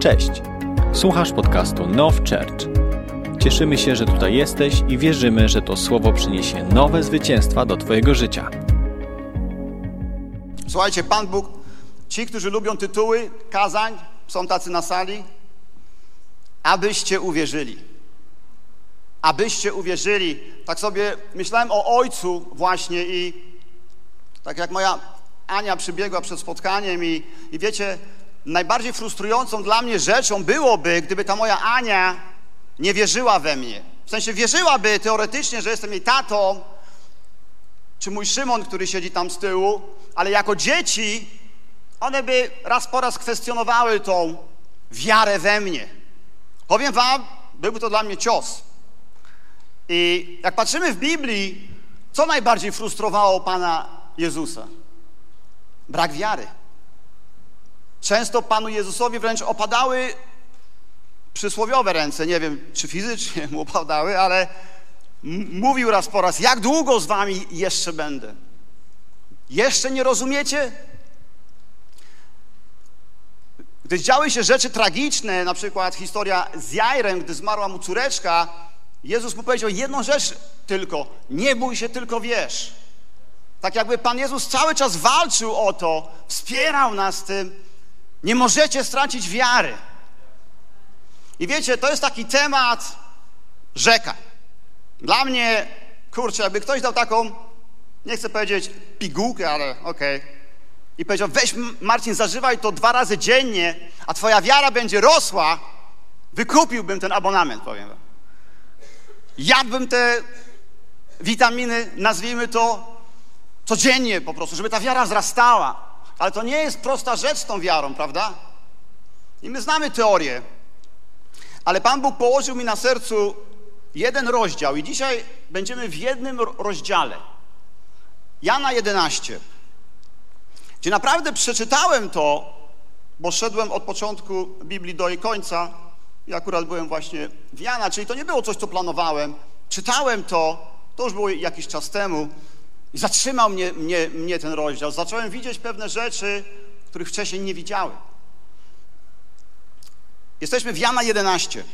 Cześć! Słuchasz podcastu Now Church. Cieszymy się, że tutaj jesteś i wierzymy, że to słowo przyniesie nowe zwycięstwa do Twojego życia. Słuchajcie, Pan Bóg, ci, którzy lubią tytuły kazań, są tacy na sali, abyście uwierzyli. Abyście uwierzyli. Tak sobie myślałem o Ojcu właśnie i tak jak moja Ania przybiegła przed spotkaniem i, i wiecie, najbardziej frustrującą dla mnie rzeczą byłoby, gdyby ta moja Ania nie wierzyła we mnie. W sensie wierzyłaby teoretycznie, że jestem jej tatą, czy mój Szymon, który siedzi tam z tyłu, ale jako dzieci one by raz po raz kwestionowały tą wiarę we mnie. Powiem wam, byłby to dla mnie cios. I jak patrzymy w Biblii, co najbardziej frustrowało Pana Jezusa? Brak wiary. Często Panu Jezusowi wręcz opadały przysłowiowe ręce. Nie wiem, czy fizycznie mu opadały, ale mówił raz po raz, jak długo z wami jeszcze będę? Jeszcze nie rozumiecie? Gdy działy się rzeczy tragiczne, na przykład historia z Jairem, gdy zmarła mu córeczka, Jezus mu powiedział jedną rzecz tylko, nie bój się, tylko wiesz. Tak jakby Pan Jezus cały czas walczył o to, wspierał nas tym, nie możecie stracić wiary. I wiecie, to jest taki temat rzeka. Dla mnie, kurczę, jakby ktoś dał taką, nie chcę powiedzieć pigułkę, ale okej. Okay. I powiedział, weź Marcin, zażywaj to dwa razy dziennie, a twoja wiara będzie rosła, wykupiłbym ten abonament, powiem wam. Jadłbym te witaminy, nazwijmy to, codziennie po prostu, żeby ta wiara wzrastała. Ale to nie jest prosta rzecz z tą wiarą, prawda? I my znamy teorię. Ale Pan Bóg położył mi na sercu jeden rozdział i dzisiaj będziemy w jednym rozdziale. Jana 11. Gdzie naprawdę przeczytałem to, bo szedłem od początku Biblii do jej końca i akurat byłem właśnie w Jana, czyli to nie było coś, co planowałem. Czytałem to, to już było jakiś czas temu i zatrzymał mnie, mnie, mnie ten rozdział. Zacząłem widzieć pewne rzeczy, których wcześniej nie widziałem. Jesteśmy w Jana 11.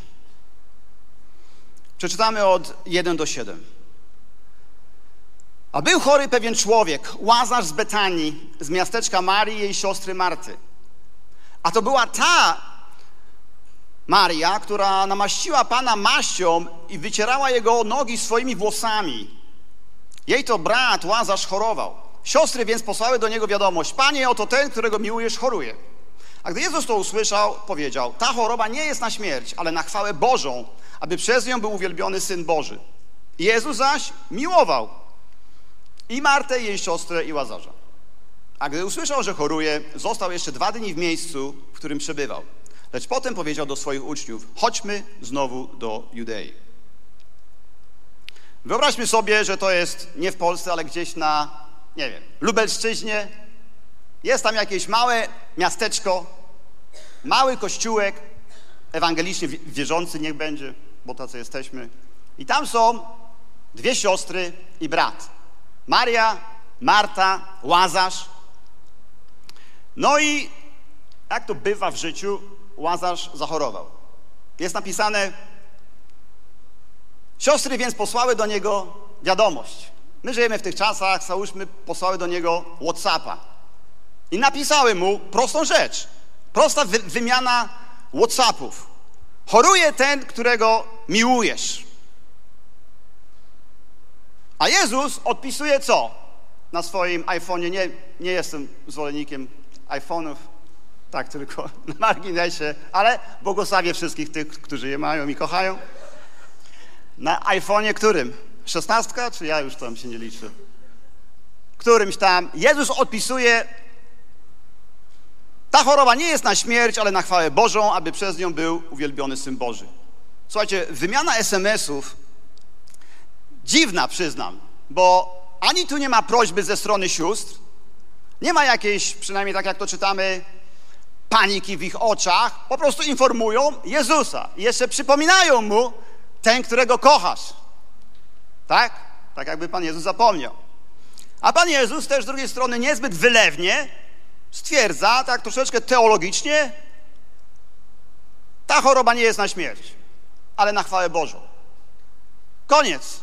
Przeczytamy od 1 do 7. A był chory pewien człowiek, Łazarz z Betanii, z miasteczka Marii i jej siostry Marty. A to była ta Maria, która namaściła Pana maścią i wycierała jego nogi swoimi włosami. Jej to brat Łazarz chorował. Siostry więc posłały do niego wiadomość: Panie, oto ten, którego miłujesz, choruje. A gdy Jezus to usłyszał, powiedział: Ta choroba nie jest na śmierć, ale na chwałę Bożą, aby przez nią był uwielbiony syn Boży. Jezus zaś miłował i Martę, jej siostrę, i Łazarza. A gdy usłyszał, że choruje, został jeszcze dwa dni w miejscu, w którym przebywał. Lecz potem powiedział do swoich uczniów: Chodźmy znowu do Judei. Wyobraźmy sobie, że to jest nie w Polsce, ale gdzieś na, nie wiem, Lubelszczyźnie. Jest tam jakieś małe miasteczko, mały kościółek, ewangelicznie wierzący niech będzie, bo tacy jesteśmy. I tam są dwie siostry i brat. Maria, Marta, Łazarz. No i jak to bywa w życiu, Łazarz zachorował. Jest napisane, Siostry więc posłały do niego wiadomość. My żyjemy w tych czasach, załóżmy, posłały do niego Whatsappa. I napisały mu prostą rzecz. Prosta wy wymiana Whatsappów. Choruje ten, którego miłujesz. A Jezus odpisuje co? Na swoim iPhone'ie. Nie, nie jestem zwolennikiem iPhone'ów, tak tylko na marginesie, ale błogosławię wszystkich tych, którzy je mają i kochają. Na iPhone'ie którym? Szesnastka, czy ja już tam się nie liczę? Którymś tam. Jezus odpisuje, ta choroba nie jest na śmierć, ale na chwałę Bożą, aby przez nią był uwielbiony Syn Boży. Słuchajcie, wymiana SMS-ów dziwna, przyznam, bo ani tu nie ma prośby ze strony sióstr, nie ma jakiejś, przynajmniej tak jak to czytamy, paniki w ich oczach, po prostu informują Jezusa. I jeszcze przypominają mu, ten, którego kochasz. Tak? Tak jakby Pan Jezus zapomniał. A Pan Jezus też z drugiej strony niezbyt wylewnie stwierdza, tak troszeczkę teologicznie, Ta choroba nie jest na śmierć, ale na chwałę Bożą. Koniec.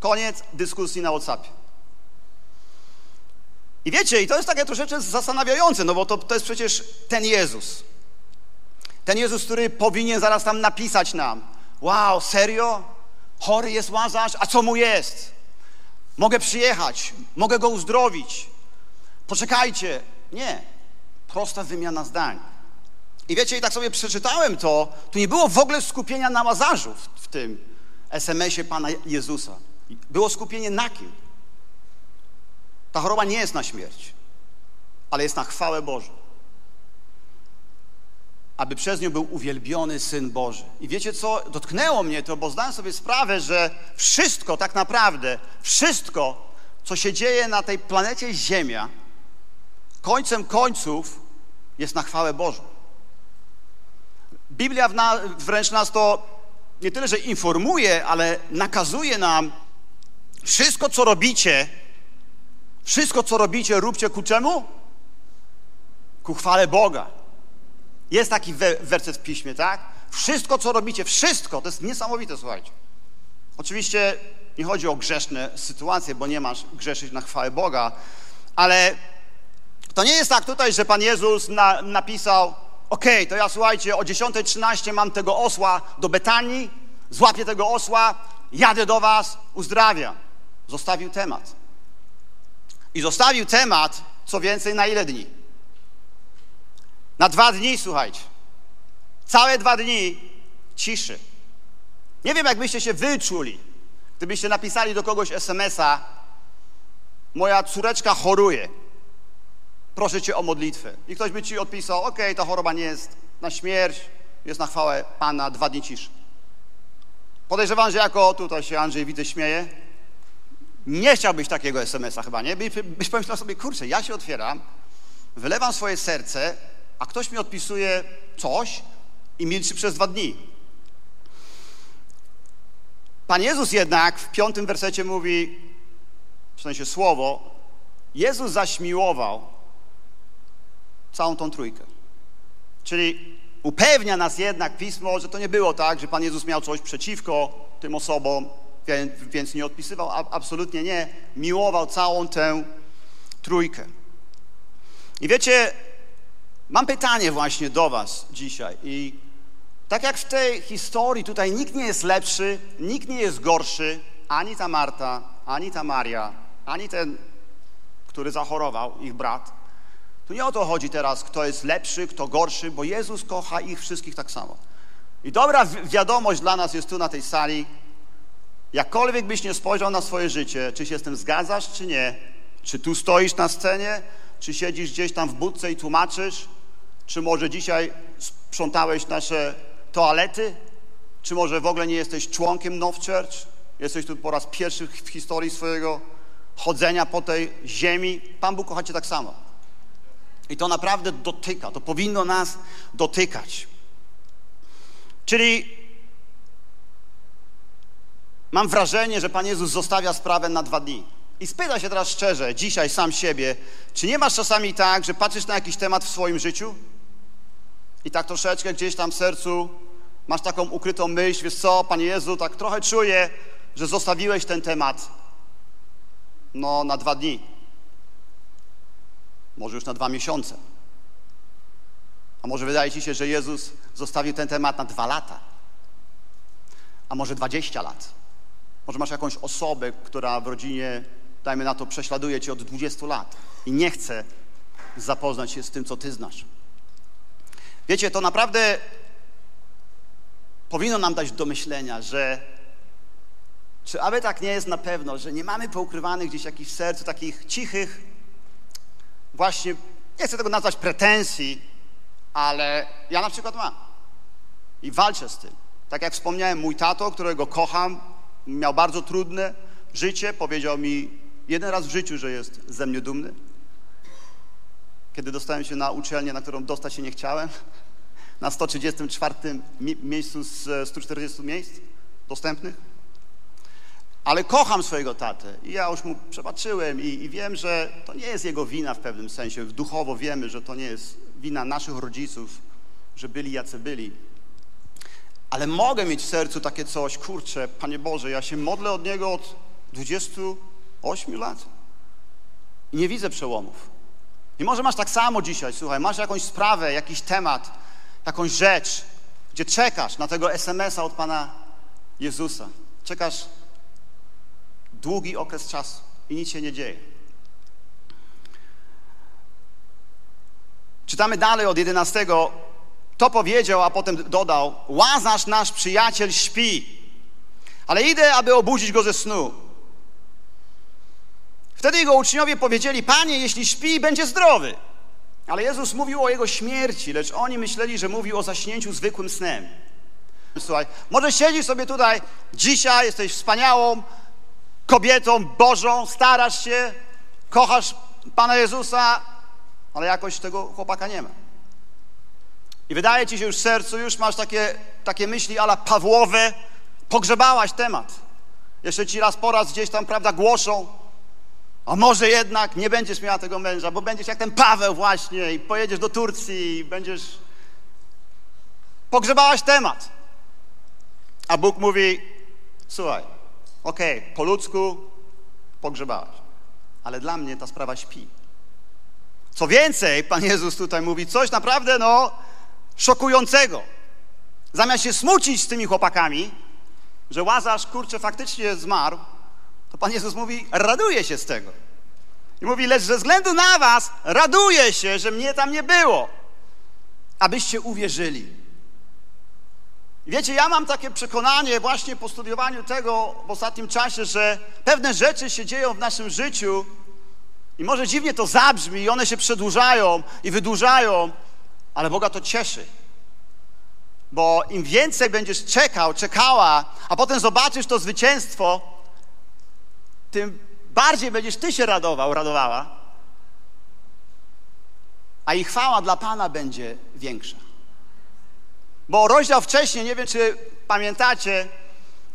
Koniec dyskusji na WhatsAppie. I wiecie, i to jest takie troszeczkę zastanawiające, no bo to, to jest przecież ten Jezus. Ten Jezus, który powinien zaraz tam napisać nam. Wow, serio? Chory jest Łazarz? A co mu jest? Mogę przyjechać, mogę go uzdrowić. Poczekajcie. Nie. Prosta wymiana zdań. I wiecie, i tak sobie przeczytałem to, tu nie było w ogóle skupienia na Łazarzu w, w tym SMS-ie Pana Jezusa. Było skupienie na kim? Ta choroba nie jest na śmierć, ale jest na chwałę Bożą. Aby przez nią był uwielbiony Syn Boży. I wiecie co? Dotknęło mnie to, bo zdałem sobie sprawę, że wszystko, tak naprawdę, wszystko, co się dzieje na tej planecie Ziemia, końcem końców jest na chwałę Bożą. Biblia wręcz nas to nie tyle, że informuje, ale nakazuje nam wszystko, co robicie, wszystko, co robicie, róbcie ku czemu? Ku chwale Boga. Jest taki werset w piśmie, tak? Wszystko, co robicie, wszystko, to jest niesamowite, słuchajcie. Oczywiście nie chodzi o grzeszne sytuacje, bo nie masz grzeszyć na chwałę Boga, ale to nie jest tak tutaj, że Pan Jezus na, napisał, ok, to ja słuchajcie, o 10.13 mam tego osła do Betanii, złapię tego osła, jadę do was, uzdrawiam. Zostawił temat. I zostawił temat, co więcej, na ile dni? Na dwa dni, słuchajcie. Całe dwa dni ciszy. Nie wiem, jakbyście się wyczuli, gdybyście napisali do kogoś SMS-a, moja córeczka choruje, proszę cię o modlitwę. I ktoś by ci odpisał, ok, ta choroba nie jest na śmierć, jest na chwałę Pana, dwa dni ciszy. Podejrzewam, że jako tutaj się Andrzej widzę śmieje, nie chciałbyś takiego SMS-a chyba, nie? Byś, byś pomyślał sobie, kurczę, ja się otwieram, wylewam swoje serce, a ktoś mi odpisuje coś i milczy przez dwa dni. Pan Jezus jednak w piątym wersecie mówi, w sensie słowo, Jezus zaśmiłował całą tą trójkę. Czyli upewnia nas jednak Pismo, że to nie było tak, że Pan Jezus miał coś przeciwko tym osobom, więc nie odpisywał, absolutnie nie. Miłował całą tę trójkę. I wiecie, mam pytanie właśnie do Was dzisiaj. I tak jak w tej historii, tutaj nikt nie jest lepszy, nikt nie jest gorszy, ani ta Marta, ani ta Maria, ani ten, który zachorował, ich brat. Tu nie o to chodzi teraz, kto jest lepszy, kto gorszy, bo Jezus kocha ich wszystkich tak samo. I dobra wiadomość dla nas jest tu na tej sali, Jakkolwiek byś nie spojrzał na swoje życie, czy się z tym zgadzasz, czy nie, czy tu stoisz na scenie, czy siedzisz gdzieś tam w budce i tłumaczysz, czy może dzisiaj sprzątałeś nasze toalety, czy może w ogóle nie jesteś członkiem Now Church, jesteś tu po raz pierwszy w historii swojego chodzenia po tej ziemi. Pan Bóg kocha Cię tak samo. I to naprawdę dotyka, to powinno nas dotykać. Czyli Mam wrażenie, że Pan Jezus zostawia sprawę na dwa dni. I spyta się teraz szczerze, dzisiaj sam siebie, czy nie masz czasami tak, że patrzysz na jakiś temat w swoim życiu i tak troszeczkę gdzieś tam w sercu masz taką ukrytą myśl, wiesz co, Panie Jezu, tak trochę czuję, że zostawiłeś ten temat no na dwa dni. Może już na dwa miesiące. A może wydaje Ci się, że Jezus zostawił ten temat na dwa lata. A może dwadzieścia lat. Może masz jakąś osobę, która w rodzinie, dajmy na to, prześladuje cię od 20 lat i nie chce zapoznać się z tym, co ty znasz. Wiecie, to naprawdę powinno nam dać do myślenia, że czy aby tak nie jest na pewno, że nie mamy poukrywanych gdzieś jakichś w sercu takich cichych, właśnie, nie chcę tego nazwać pretensji, ale ja na przykład mam. I walczę z tym. Tak jak wspomniałem, mój tato, którego kocham, miał bardzo trudne życie. Powiedział mi jeden raz w życiu, że jest ze mnie dumny. Kiedy dostałem się na uczelnię, na którą dostać się nie chciałem, na 134 miejscu z 140 miejsc dostępnych. Ale kocham swojego tatę i ja już mu przebaczyłem i, i, wiem, że to nie jest jego wina w pewnym sensie. Duchowo wiemy, że to nie jest wina naszych rodziców, że byli jacy byli. ale mogę mieć w sercu takie coś, kurczę, Panie Boże, ja się modlę od Niego od 28 lat i nie widzę przełomów. I może masz tak samo dzisiaj, słuchaj, masz jakąś sprawę, jakiś temat, jakąś rzecz, gdzie czekasz na tego SMS-a od Pana Jezusa. Czekasz długi okres czasu i nic się nie dzieje. Czytamy dalej od 11. To powiedział, a potem dodał: Łazarz nasz przyjaciel śpi, ale idę, aby obudzić go ze snu. Wtedy jego uczniowie powiedzieli: Panie, jeśli śpi, będzie zdrowy. Ale Jezus mówił o jego śmierci, lecz oni myśleli, że mówił o zaśnięciu zwykłym snem. Słuchaj, może siedzisz sobie tutaj dzisiaj, jesteś wspaniałą kobietą Bożą, starasz się, kochasz Pana Jezusa, ale jakoś tego chłopaka nie ma. I wydaje ci się już w sercu, już masz takie, takie myśli ala Pawłowe, pogrzebałaś temat. Jeszcze ci raz po raz gdzieś tam, prawda, głoszą, a może jednak nie będziesz miała tego męża, bo będziesz jak ten Paweł właśnie i pojedziesz do Turcji i będziesz... Pogrzebałaś temat. A Bóg mówi, słuchaj, okej, okay, po ludzku pogrzebałaś, ale dla mnie ta sprawa śpi. Co więcej, Pan Jezus tutaj mówi coś naprawdę, no, szokującego. Zamiast się smucić z tymi chłopakami, że Łazarz, kurczę, faktycznie zmarł, to Pan Jezus mówi, raduje się z tego. I mówi, lecz ze względu na was raduję się, że mnie tam nie było, abyście uwierzyli. Wiecie, ja mam takie przekonanie właśnie po studiowaniu tego w ostatnim czasie, że pewne rzeczy się dzieją w naszym życiu i może dziwnie to zabrzmi i one się przedłużają i wydłużają, ale Boga to cieszy. Bo im więcej będziesz czekał, czekała, a potem zobaczysz to zwycięstwo, tym bardziej będziesz ty się radował, radowała, a i chwała dla Pana będzie większa. Bo rozdział wcześniej, nie wiem czy pamiętacie,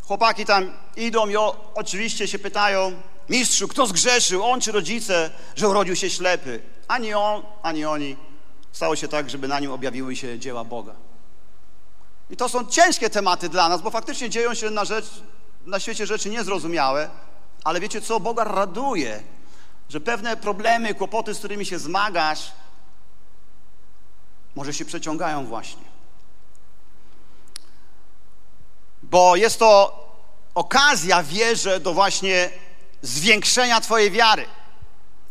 chłopaki tam idą i o, oczywiście się pytają, mistrzu, kto zgrzeszył, on czy rodzice, że urodził się ślepy? Ani on, ani oni. Stało się tak, żeby na nim objawiły się dzieła Boga. I to są ciężkie tematy dla nas, bo faktycznie dzieją się na, rzecz, na świecie rzeczy niezrozumiałe, ale wiecie co? Boga raduje, że pewne problemy, kłopoty, z którymi się zmagasz, może się przeciągają właśnie. Bo jest to okazja, wierzę, do właśnie zwiększenia Twojej wiary.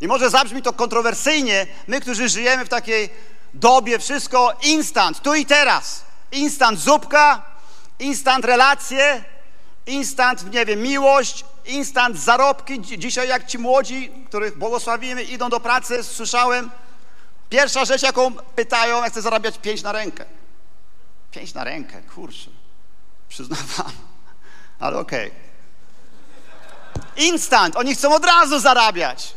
I może zabrzmi to kontrowersyjnie, my, którzy żyjemy w takiej dobie, wszystko instant, tu i teraz. Instant zupka, instant relacje, instant, nie wiem, miłość, instant zarobki. Dzisiaj jak ci młodzi, których błogosławimy, idą do pracy, słyszałem, pierwsza rzecz, jaką pytają, jak chcę zarabiać pięć na rękę. Pięć na rękę, kurczę, przyznawam, ale okej. Okay. Instant, oni chcą od razu zarabiać.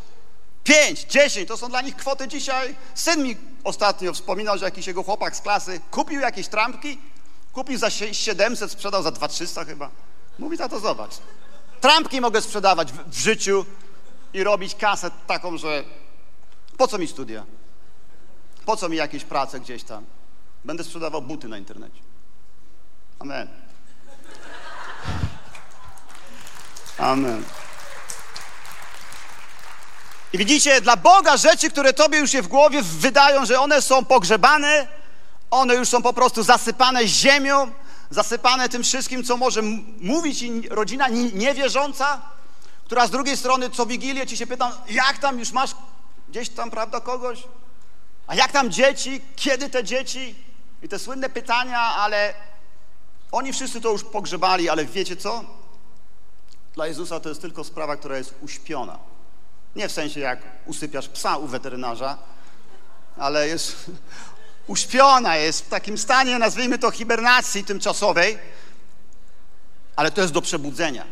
Pięć, dziesięć, to są dla nich kwoty dzisiaj. Syn mi ostatnio wspominał, że jakiś jego chłopak z klasy kupił jakieś trampki, kupił za 700, sprzedał za 2300 chyba. Mówi, za to zobacz. Trampki mogę sprzedawać w, w życiu i robić kasę taką, że po co mi studia? Po co mi jakieś prace gdzieś tam? Będę sprzedawał buty na internecie. Amen. Amen. I widzicie, dla Boga rzeczy, które tobie już się w głowie wydają, że one są pogrzebane, one już są po prostu zasypane ziemią, zasypane tym wszystkim, co może mówić rodzina niewierząca, która z drugiej strony co Wigilię ci się pyta, jak tam już masz gdzieś tam, prawda, kogoś? A jak tam dzieci? Kiedy te dzieci? I te słynne pytania, ale oni wszyscy to już pogrzebali, ale wiecie co? Dla Jezusa to jest tylko sprawa, która jest uśpiona. Nie w sensie jak usypiasz psa u weterynarza, ale jest uśpiona, jest w takim stanie, nazwijmy to hibernacji tymczasowej, ale to jest do przebudzenia.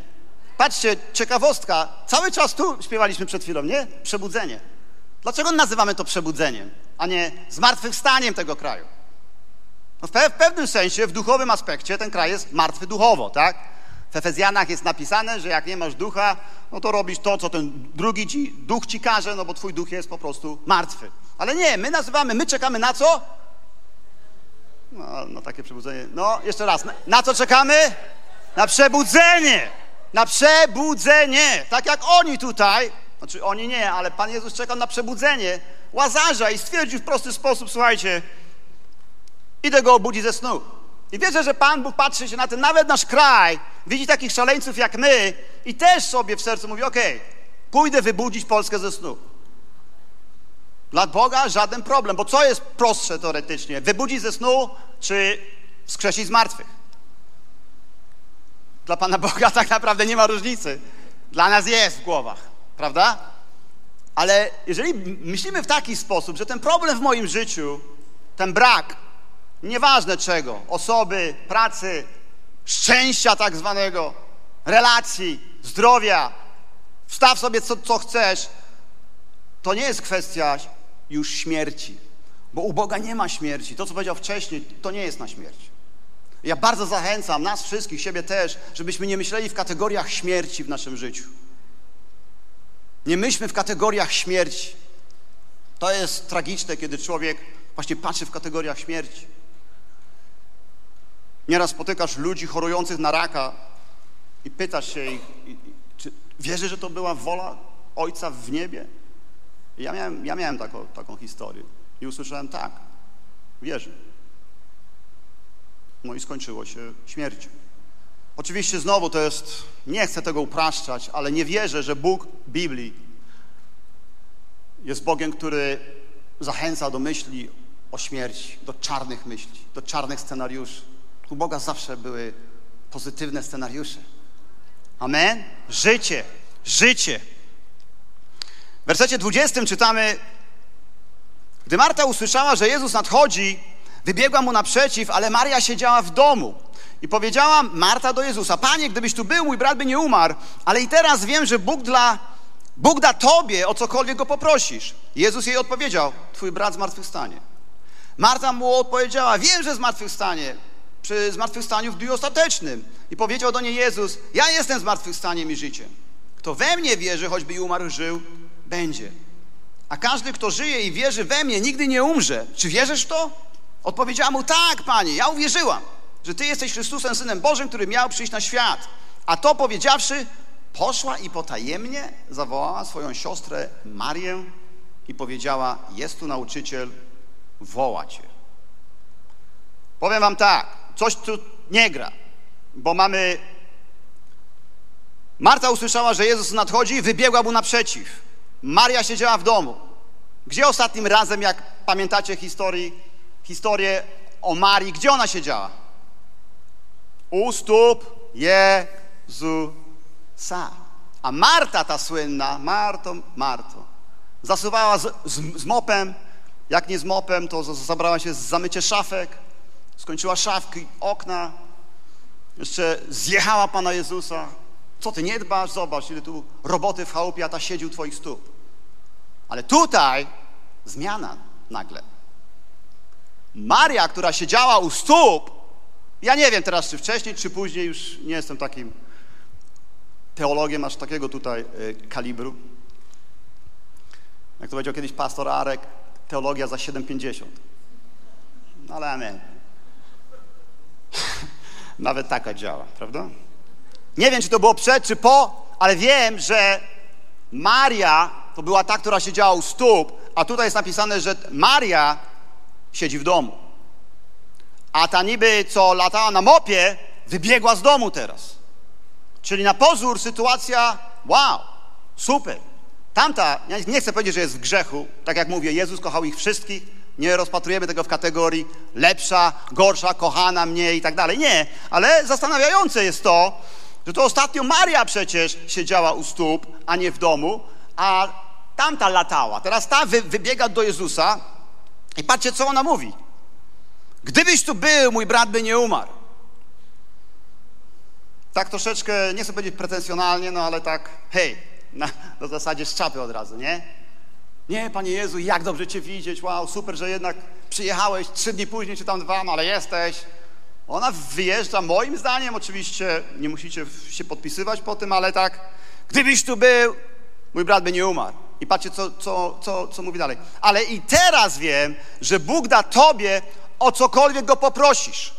Patrzcie, ciekawostka, cały czas tu śpiewaliśmy przed chwilą, nie? Przebudzenie. Dlaczego nazywamy to przebudzeniem, a nie zmartwychwstaniem tego kraju? No w, pe w pewnym sensie, w duchowym aspekcie ten kraj jest martwy duchowo, tak? W Efezjanach jest napisane, że jak nie masz ducha, no to robisz to, co ten drugi ci, duch ci każe, no bo twój duch jest po prostu martwy. Ale nie, my nazywamy, my czekamy na co? No, na takie przebudzenie. No, jeszcze raz. Na, na co czekamy? Na przebudzenie. Na przebudzenie. Tak jak oni tutaj. Znaczy oni nie, ale Pan Jezus czekał na przebudzenie Łazarza i stwierdził w prosty sposób, słuchajcie, idę go obudzić ze snu. I wierzę, że Pan Bóg patrzy się na ten, nawet nasz kraj, widzi takich szaleńców jak my i też sobie w sercu mówi, okej, okay, pójdę wybudzić Polskę ze snu. Dla Boga żaden problem, bo co jest prostsze teoretycznie? Wybudzić ze snu, czy skrzesić z martwych? Dla Pana Boga tak naprawdę nie ma różnicy. Dla nas jest w głowach, prawda? Ale jeżeli myślimy w taki sposób, że ten problem w moim życiu, ten brak, nieważne czego, osoby, pracy, szczęścia tak zwanego, relacji, zdrowia, wstaw sobie co, co chcesz, to nie jest kwestia już śmierci, bo u Boga nie ma śmierci. To, co powiedział wcześniej, to nie jest na śmierć. Ja bardzo zachęcam nas wszystkich, siebie też, żebyśmy nie myśleli w kategoriach śmierci w naszym życiu. Nie myślmy w kategoriach śmierci. To jest tragiczne, kiedy człowiek właśnie patrzy w kategoriach śmierci. Nieraz spotykasz ludzi chorujących na raka i pytasz się ich, czy wierzy, że to była wola Ojca w niebie? Ja miałem, ja miałem taką, taką historię i usłyszałem tak, wierzę. No i skończyło się śmiercią. Oczywiście znowu to jest, nie chcę tego upraszczać, ale nie wierzę, że Bóg Biblii jest Bogiem, który zachęca do myśli o śmierci, do czarnych myśli, do czarnych scenariuszy. U Boga zawsze były pozytywne scenariusze. Amen? Życie, życie. Wersecie 20 czytamy, gdy Marta usłyszała, że Jezus nadchodzi, wybiegła mu naprzeciw, ale Maria siedziała w domu. I powiedziała Marta do Jezusa, Panie, gdybyś tu był, mój brat by nie umarł, ale i teraz wiem, że Bóg, dla, Bóg da Tobie o cokolwiek go poprosisz. Jezus jej odpowiedział, Twój brat zmartwychwstanie. Marta mu odpowiedziała, wiem, że zmartwychwstanie, przy zmartwychwstaniu w dniu ostatecznym. I powiedział do niej Jezus, ja jestem zmartwychwstaniem i życiem. Kto we mnie wierzy, choćby i umarł, żył, będzie. A każdy, kto żyje i wierzy we mnie, nigdy nie umrze. Czy wierzysz w to? Odpowiedziała mu, tak, Panie, ja uwierzyłam że Ty jesteś Chrystusem, Synem Bożym, który miał przyjść na świat. A to powiedziawszy, poszła i potajemnie zawołała swoją siostrę Marię i powiedziała, jest tu nauczyciel, woła Cię. Powiem Wam tak, coś tu nie gra, bo mamy... Marta usłyszała, że Jezus nadchodzi wybiegła mu naprzeciw. Maria siedziała w domu. Gdzie ostatnim razem, jak pamiętacie historii, historię o Marii, gdzie ona siedziała? u stóp Jezusa. A Marta ta słynna, Marto, Marto, zasuwała z, z, z mopem, jak nie z mopem, to zabrała się z zamycie szafek, skończyła szafki, okna, jeszcze zjechała Pana Jezusa. Co ty nie dbasz? Zobacz, ile tu roboty w chałupie, a ta siedzi u twoich stóp. Ale tutaj zmiana nagle. Maria, która siedziała u stóp, ja nie wiem teraz, czy wcześniej, czy później, już nie jestem takim teologiem aż takiego tutaj y, kalibru. Jak to powiedział kiedyś pastor Arek, teologia za 7,50. No ale amen. Nawet taka działa, prawda? Nie wiem, czy to było przed, czy po, ale wiem, że Maria to była ta, która siedziała u stóp, a tutaj jest napisane, że Maria siedzi w domu. A ta niby, co latała na mopie, wybiegła z domu teraz. Czyli na pozór sytuacja, wow, super. Tamta, ja nie chcę powiedzieć, że jest w grzechu, tak jak mówię, Jezus kochał ich wszystkich, nie rozpatrujemy tego w kategorii lepsza, gorsza, kochana, mniej i tak dalej. Nie, ale zastanawiające jest to, że to ostatnio Maria przecież siedziała u stóp, a nie w domu, a tamta latała. Teraz ta wy, wybiega do Jezusa i patrzcie, co ona mówi. Gdybyś tu był, mój brat by nie umarł. Tak troszeczkę, nie chcę powiedzieć pretensjonalnie, no ale tak, hej, na, na zasadzie z czapy od razu, nie? Nie, Panie Jezu, jak dobrze Cię widzieć, wow, super, że jednak przyjechałeś trzy dni później, czy tam dwa, no ale jesteś. Ona wyjeżdża, moim zdaniem, oczywiście, nie musicie się podpisywać po tym, ale tak, gdybyś tu był, mój brat by nie umarł. I patrzcie, co, co, co, co mówi dalej. Ale i teraz wiem, że Bóg da Tobie o cokolwiek go poprosisz.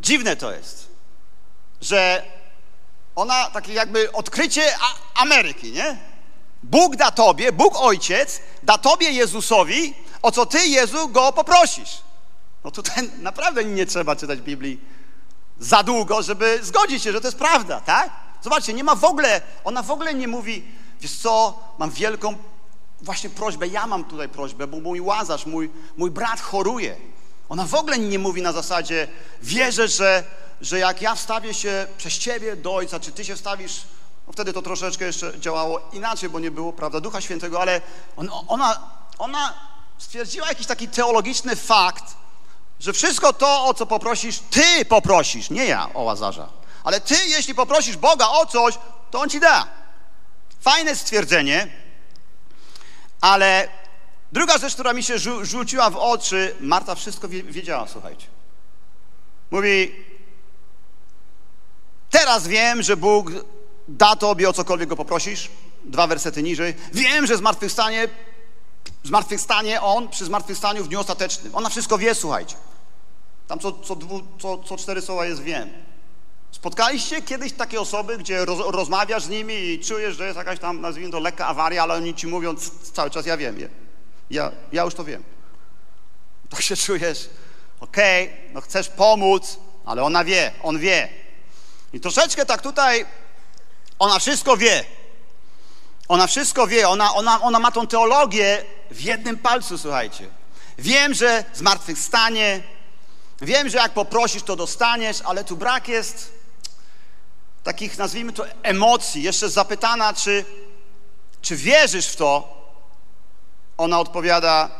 Dziwne to jest, że ona takie jakby odkrycie Ameryki, nie? Bóg da tobie, Bóg Ojciec da tobie Jezusowi, o co ty, Jezu, go poprosisz. No tutaj naprawdę nie trzeba czytać Biblii za długo, żeby zgodzić się, że to jest prawda, tak? Zobaczcie, nie ma w ogóle, ona w ogóle nie mówi, wiesz co, mam wielką właśnie prośbę, ja mam tutaj prośbę, bo mój łazarz, mój, mój brat choruje. Ona w ogóle nie mówi na zasadzie, wierzę, że, że jak ja wstawię się przez Ciebie do Ojca, czy Ty się wstawisz, no wtedy to troszeczkę jeszcze działało inaczej, bo nie było, prawda, Ducha Świętego, ale on, ona, ona stwierdziła jakiś taki teologiczny fakt, że wszystko to, o co poprosisz, Ty poprosisz, nie ja o Łazarza, ale Ty, jeśli poprosisz Boga o coś, to On Ci da. Fajne stwierdzenie, ale druga rzecz, która mi się rzuciła w oczy, Marta wszystko wiedziała, słuchajcie. Mówi, teraz wiem, że Bóg da Tobie o cokolwiek Go poprosisz. Dwa wersety niżej. Wiem, że zmartwychwstanie, zmartwychwstanie On przy zmartwychwstaniu w dniu ostatecznym. Ona wszystko wie, słuchajcie. Tam co, co, dwu, co, co cztery słowa jest wiem. Spotkaliście kiedyś takie osoby, gdzie roz, rozmawiasz z nimi i czujesz, że jest jakaś tam, nazwijmy to, lekka awaria, ale oni ci mówią cały czas, ja wiem, ja, ja już to wiem. To się czujesz, okej, okay, no chcesz pomóc, ale ona wie, on wie. I troszeczkę tak tutaj, ona wszystko wie. Ona wszystko wie, ona, ona, ona ma tą teologię w jednym palcu, słuchajcie. Wiem, że zmartwychwstanie, wiem, że jak poprosisz, to dostaniesz, ale tu brak jest takich, nazwijmy to, emocji. Jeszcze zapytana, czy, czy wierzysz w to, ona odpowiada: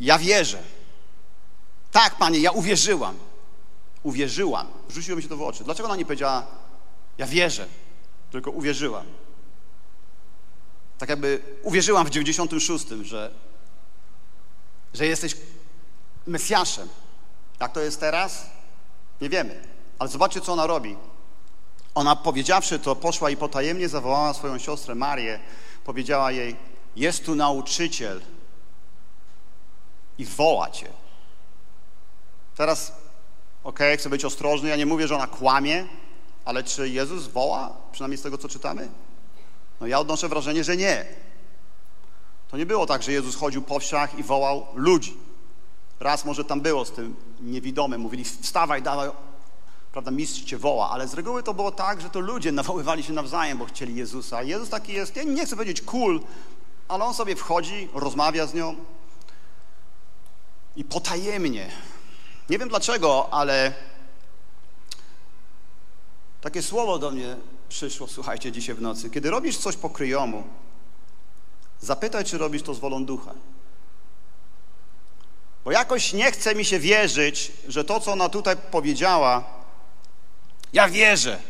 Ja wierzę. Tak, panie, ja uwierzyłam. Uwierzyłam. Rzuciło mi się to w oczy. Dlaczego ona nie powiedziała: Ja wierzę, tylko uwierzyłam? Tak jakby uwierzyłam w 96, że, że jesteś Mesjaszem. Jak to jest teraz? Nie wiemy. Ale zobaczcie, co ona robi. Ona powiedziawszy to, poszła i potajemnie zawołała swoją siostrę Marię. Powiedziała jej, jest tu nauczyciel i woła cię. Teraz, okej, okay, chcę być ostrożny, ja nie mówię, że ona kłamie, ale czy Jezus woła, przynajmniej z tego, co czytamy? No ja odnoszę wrażenie, że nie. To nie było tak, że Jezus chodził po wsiach i wołał ludzi. Raz może tam było z tym niewidomym, mówili wstawaj, dawaj, prawda, mistrz cię woła, ale z reguły to było tak, że to ludzie nawoływali się nawzajem, bo chcieli Jezusa. Jezus taki jest, ja nie chcę powiedzieć cool, ale on sobie wchodzi, rozmawia z nią i potajemnie. Nie wiem dlaczego, ale takie słowo do mnie przyszło, słuchajcie, dzisiaj w nocy. Kiedy robisz coś po kryjomu, zapytaj, czy robisz to z wolą ducha. Bo jakoś nie chce mi się wierzyć, że to, co ona tutaj powiedziała, ja wierzę.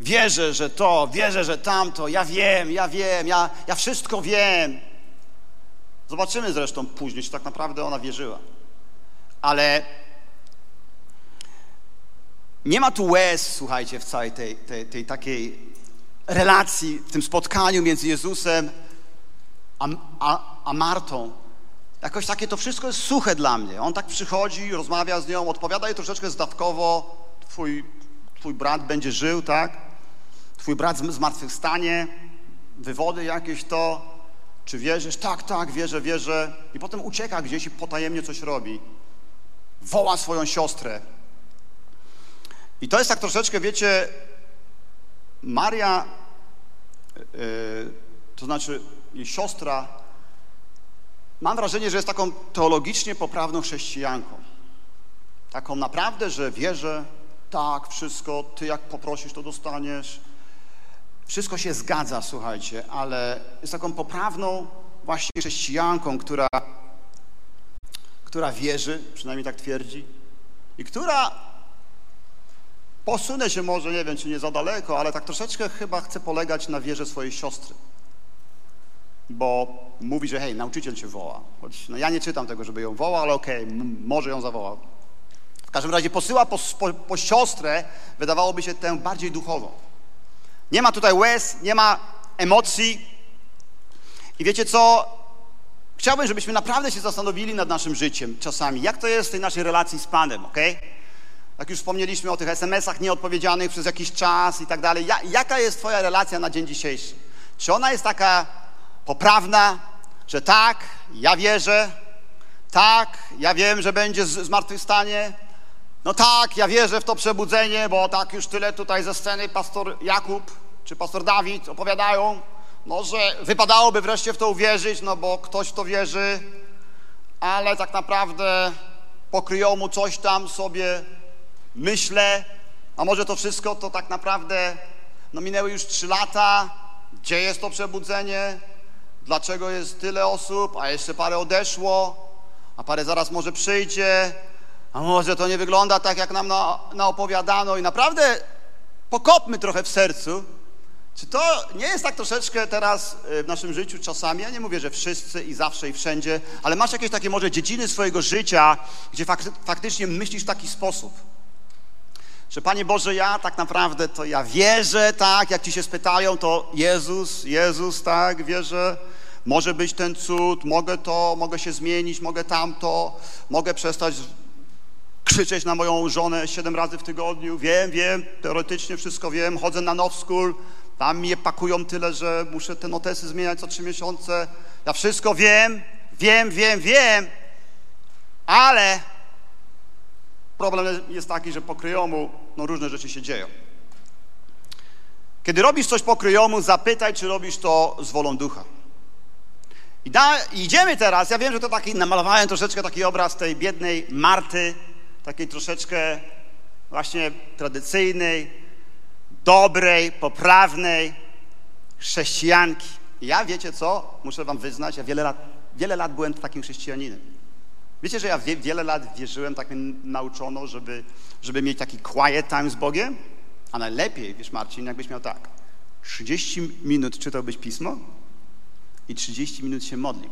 Wierzę, że to, wierzę, że tamto, ja wiem, ja wiem, ja, ja wszystko wiem. Zobaczymy zresztą później, czy tak naprawdę ona wierzyła. Ale nie ma tu łez, słuchajcie, w całej tej, tej, tej takiej relacji, w tym spotkaniu między Jezusem a, a, a Martą. Jakoś takie to wszystko jest suche dla mnie. On tak przychodzi, rozmawia z nią, odpowiada jej troszeczkę zdawkowo. Twój, twój brat będzie żył, tak? Twój brat zmartwychwstanie, wywody jakieś to. Czy wierzysz? Tak, tak, wierzę, wierzę. I potem ucieka gdzieś i potajemnie coś robi. Woła swoją siostrę. I to jest tak troszeczkę, wiecie, Maria, yy, to znaczy jej siostra, mam wrażenie, że jest taką teologicznie poprawną chrześcijanką. Taką naprawdę, że wierzę, tak, wszystko, ty jak poprosisz, to dostaniesz. Wszystko się zgadza, słuchajcie, ale jest taką poprawną właśnie chrześcijanką, która, która wierzy, przynajmniej tak twierdzi, i która posunę się może, nie wiem, czy nie za daleko, ale tak troszeczkę chyba chce polegać na wierze swojej siostry bo mówi, że hej, nauczyciel cię woła. Choć no ja nie czytam tego, żeby ją wołał, ale okej, okay, może ją zawołał. W każdym razie posyła po, po, po siostrę, wydawałoby się tę bardziej duchową. Nie ma tutaj łez, nie ma emocji, I wiecie co? Chciałbym, żebyśmy naprawdę się zastanowili nad naszym życiem czasami. Jak to jest w tej naszej relacji z Panem, ok? Jak już wspomnieliśmy o tych SMS-ach nieodpowiedzianych przez jakiś czas i tak dalej. Jaka jest Twoja relacja na dzień dzisiejszy? Czy ona jest taka poprawna, że tak, ja wierzę, tak, ja wiem, że będzie zmartwychwstanie, no tak, ja wierzę w to przebudzenie, bo tak już tyle tutaj ze sceny pastor Jakub czy pastor Dawid opowiadają, no że wypadałoby wreszcie w to uwierzyć, no bo ktoś w to wierzy, ale tak naprawdę pokryją mu coś tam sobie myślę, a może to wszystko to tak naprawdę, no minęły już trzy lata, gdzie jest to przebudzenie, dlaczego jest tyle osób, a jeszcze parę odeszło, a parę zaraz może przyjdzie, a może to nie wygląda tak, jak nam na, naopowiadano i naprawdę pokopmy trochę w sercu, czy to nie jest tak troszeczkę teraz y, w naszym życiu czasami? Ja nie mówię, że wszyscy i zawsze i wszędzie, ale masz jakieś takie może dziedziny swojego życia, gdzie faktycznie myślisz w taki sposób. Że Panie Boże, ja tak naprawdę to ja wierzę, tak, jak Ci się spytają, to Jezus, Jezus, tak, wierzę, może być ten cud, mogę to, mogę się zmienić, mogę tamto, mogę przestać krzyczeć na moją żonę siedem razy w tygodniu, wiem, wiem, teoretycznie wszystko wiem, chodzę na now school, tam mnie pakują tyle, że muszę te notesy zmieniać co trzy miesiące. Ja wszystko wiem, wiem, wiem, wiem, ale problem jest taki, że po kryjomu no, różne rzeczy się dzieją. Kiedy robisz coś po kryjomu, zapytaj, czy robisz to z wolą ducha. I da, idziemy teraz, ja wiem, że to taki, namalowałem troszeczkę taki obraz tej biednej Marty, takiej troszeczkę właśnie tradycyjnej, dobrej, poprawnej chrześcijanki. I ja wiecie co? Muszę wam wyznać, ja wiele lat, wiele lat byłem takim chrześcijaninem. Wiecie, że ja wie, wiele lat wierzyłem, tak mnie nauczono, żeby, żeby mieć taki quiet time z Bogiem? A najlepiej, wiesz Marcin, jakbyś miał tak, 30 minut czytałbyś Pismo i 30 minut się modlił.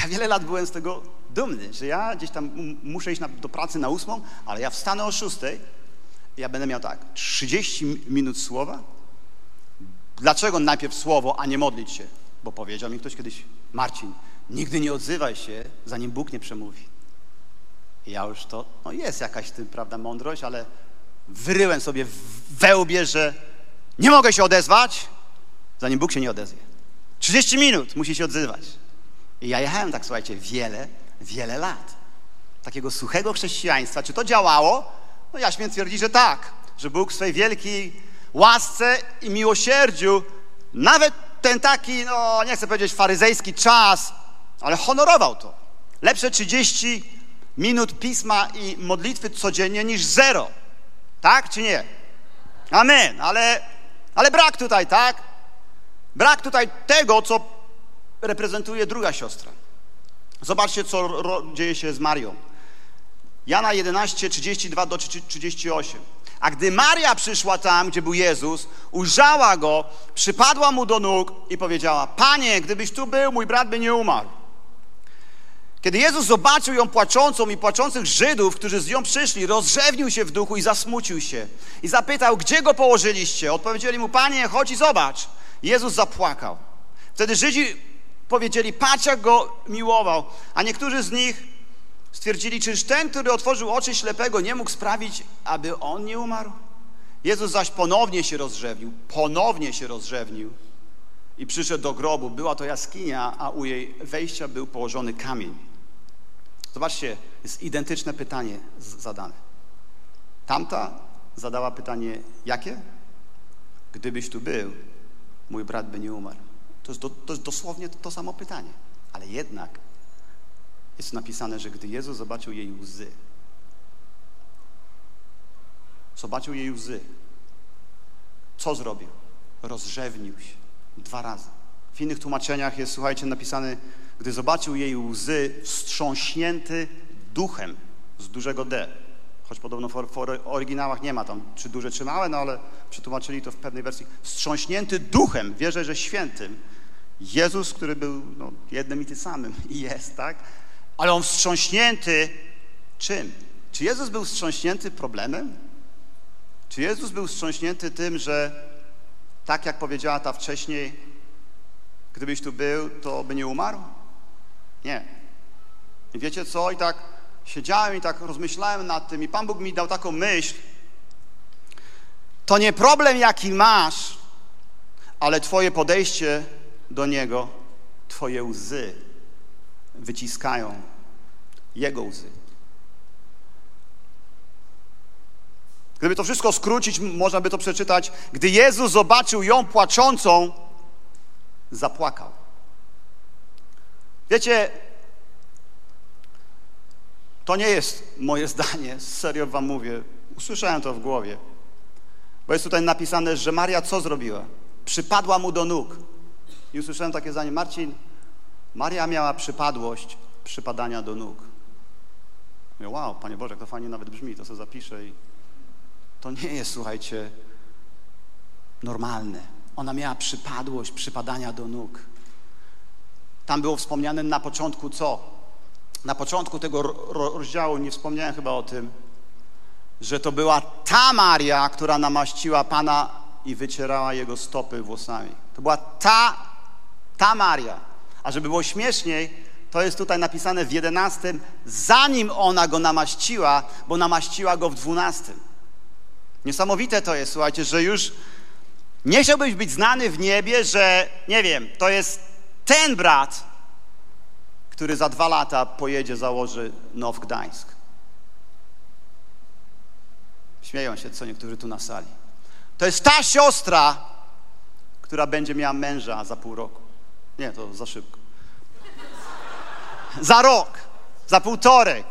Ja wiele lat byłem z tego dumny, że ja gdzieś tam muszę iść na, do pracy na ósmą, ale ja wstanę o szóstej ja będę miał tak, 30 minut słowa. Dlaczego najpierw słowo, a nie modlić się? Bo powiedział mi ktoś kiedyś, Marcin, nigdy nie odzywaj się, zanim Bóg nie przemówi. Ja już to, no jest jakaś tym, prawda, mądrość, ale wyryłem sobie we łbie, że nie mogę się odezwać, zanim Bóg się nie odezwie. 30 minut musi się odzywać. I ja jechałem tak, słuchajcie, wiele, wiele lat. Takiego suchego chrześcijaństwa. Czy to działało? No jaśmie twierdzi, że tak, że Bóg w swej wielkiej łasce i miłosierdziu nawet ten taki, no nie chcę powiedzieć faryzejski czas, ale honorował to. Lepsze 30 minut pisma i modlitwy codziennie niż zero. Tak czy nie? Amen. Ale, ale brak tutaj, tak? Brak tutaj tego, co reprezentuje druga siostra. Zobaczcie, co dzieje się z Marią. Jana 11, 32 do 38. A gdy Maria przyszła tam, gdzie był Jezus, ujrzała go, przypadła mu do nóg i powiedziała: Panie, gdybyś tu był, mój brat by nie umarł. Kiedy Jezus zobaczył ją płaczącą i płaczących Żydów, którzy z nią przyszli, rozrzewnił się w duchu i zasmucił się. I zapytał, gdzie go położyliście? Odpowiedzieli mu, panie, chodź i zobacz. Jezus zapłakał. Wtedy Żydzi powiedzieli, patrz jak go miłował. A niektórzy z nich Stwierdzili, czyż ten, który otworzył oczy ślepego, nie mógł sprawić, aby on nie umarł? Jezus zaś ponownie się rozrzewnił, ponownie się rozrzewnił i przyszedł do grobu. Była to jaskinia, a u jej wejścia był położony kamień. Zobaczcie, jest identyczne pytanie zadane. Tamta zadała pytanie, jakie? Gdybyś tu był, mój brat by nie umarł. To jest, do, to jest dosłownie to, samo pytanie. Ale jednak jest napisane, że gdy Jezus zobaczył jej łzy, zobaczył jej łzy, co zrobił? Rozrzewnił się dwa razy. W innych tłumaczeniach jest, słuchajcie, napisane, gdy zobaczył jej łzy, wstrząśnięty duchem z dużego D. Choć podobno w, oryginałach nie ma tam, czy duże, czy małe, no ale przetłumaczyli to w pewnej wersji. Wstrząśnięty duchem, wierzę, że świętym. Jezus, który był no, jednym i tym samym i jest, tak? ale on wstrząśnięty czym? Czy Jezus był wstrząśnięty problemem? Czy Jezus był wstrząśnięty tym, że tak jak powiedziała ta wcześniej, Gdybyś tu był, to by nie umarł? Nie. I wiecie co? I tak siedziałem i tak rozmyślałem nad tym i Pan Bóg mi dał taką myśl. To nie problem, jaki masz, ale Twoje podejście do Niego, Twoje łzy wyciskają Jego łzy. Gdyby to wszystko skrócić, można by to przeczytać. Gdy Jezus zobaczył ją płaczącą, zapłakał. Wiecie, to nie jest moje zdanie, serio wam mówię. Usłyszałem to w głowie. Bo jest tutaj napisane, że Maria co zrobiła? Przypadła mu do nóg. I usłyszałem takie zdanie, Marcin, Maria miała przypadłość przypadania do nóg. Mówię, wow, Panie Boże, jak to fajnie nawet brzmi, to sobie zapiszę i to nie jest, słuchajcie, normalne. Ona miała przypadłość przypadania do nóg. Tam było wspomniane na początku co? Na początku tego rozdziału nie wspomniałem chyba o tym, że to była ta Maria, która namaściła Pana i wycierała jego stopy włosami. To była ta, ta Maria. A żeby było śmieszniej, to jest tutaj napisane w jedenastym, zanim ona go namaściła, bo namaściła go w dwunastym. Niesamowite to jest, słuchajcie, że już nie chciałbyś być znany w niebie, że nie wiem, to jest ten brat, który za dwa lata pojedzie, założy Now Gdańsk. Śmieją się co niektórzy tu na sali. To jest ta siostra, która będzie miała męża za pół roku. Nie, to za szybko. Za rok, za półtorej.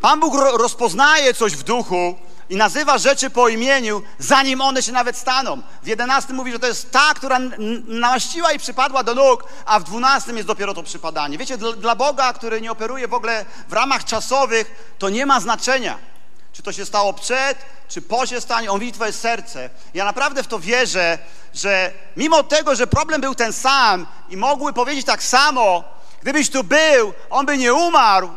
Pan Bóg rozpoznaje coś w duchu i nazywa rzeczy po imieniu, zanim one się nawet staną. W 11 mówi, że to jest ta, która namaściła i przypadła do nóg, a w 12 jest dopiero to przypadanie. Wiecie, dla Boga, który nie operuje w ogóle w ramach czasowych, to nie ma znaczenia. Czy to się stało przed, czy po się stanie, on widzi twoje serce. Ja naprawdę w to wierzę, że mimo tego, że problem był ten sam i mogły powiedzieć tak samo, gdybyś tu był, on by nie umarł,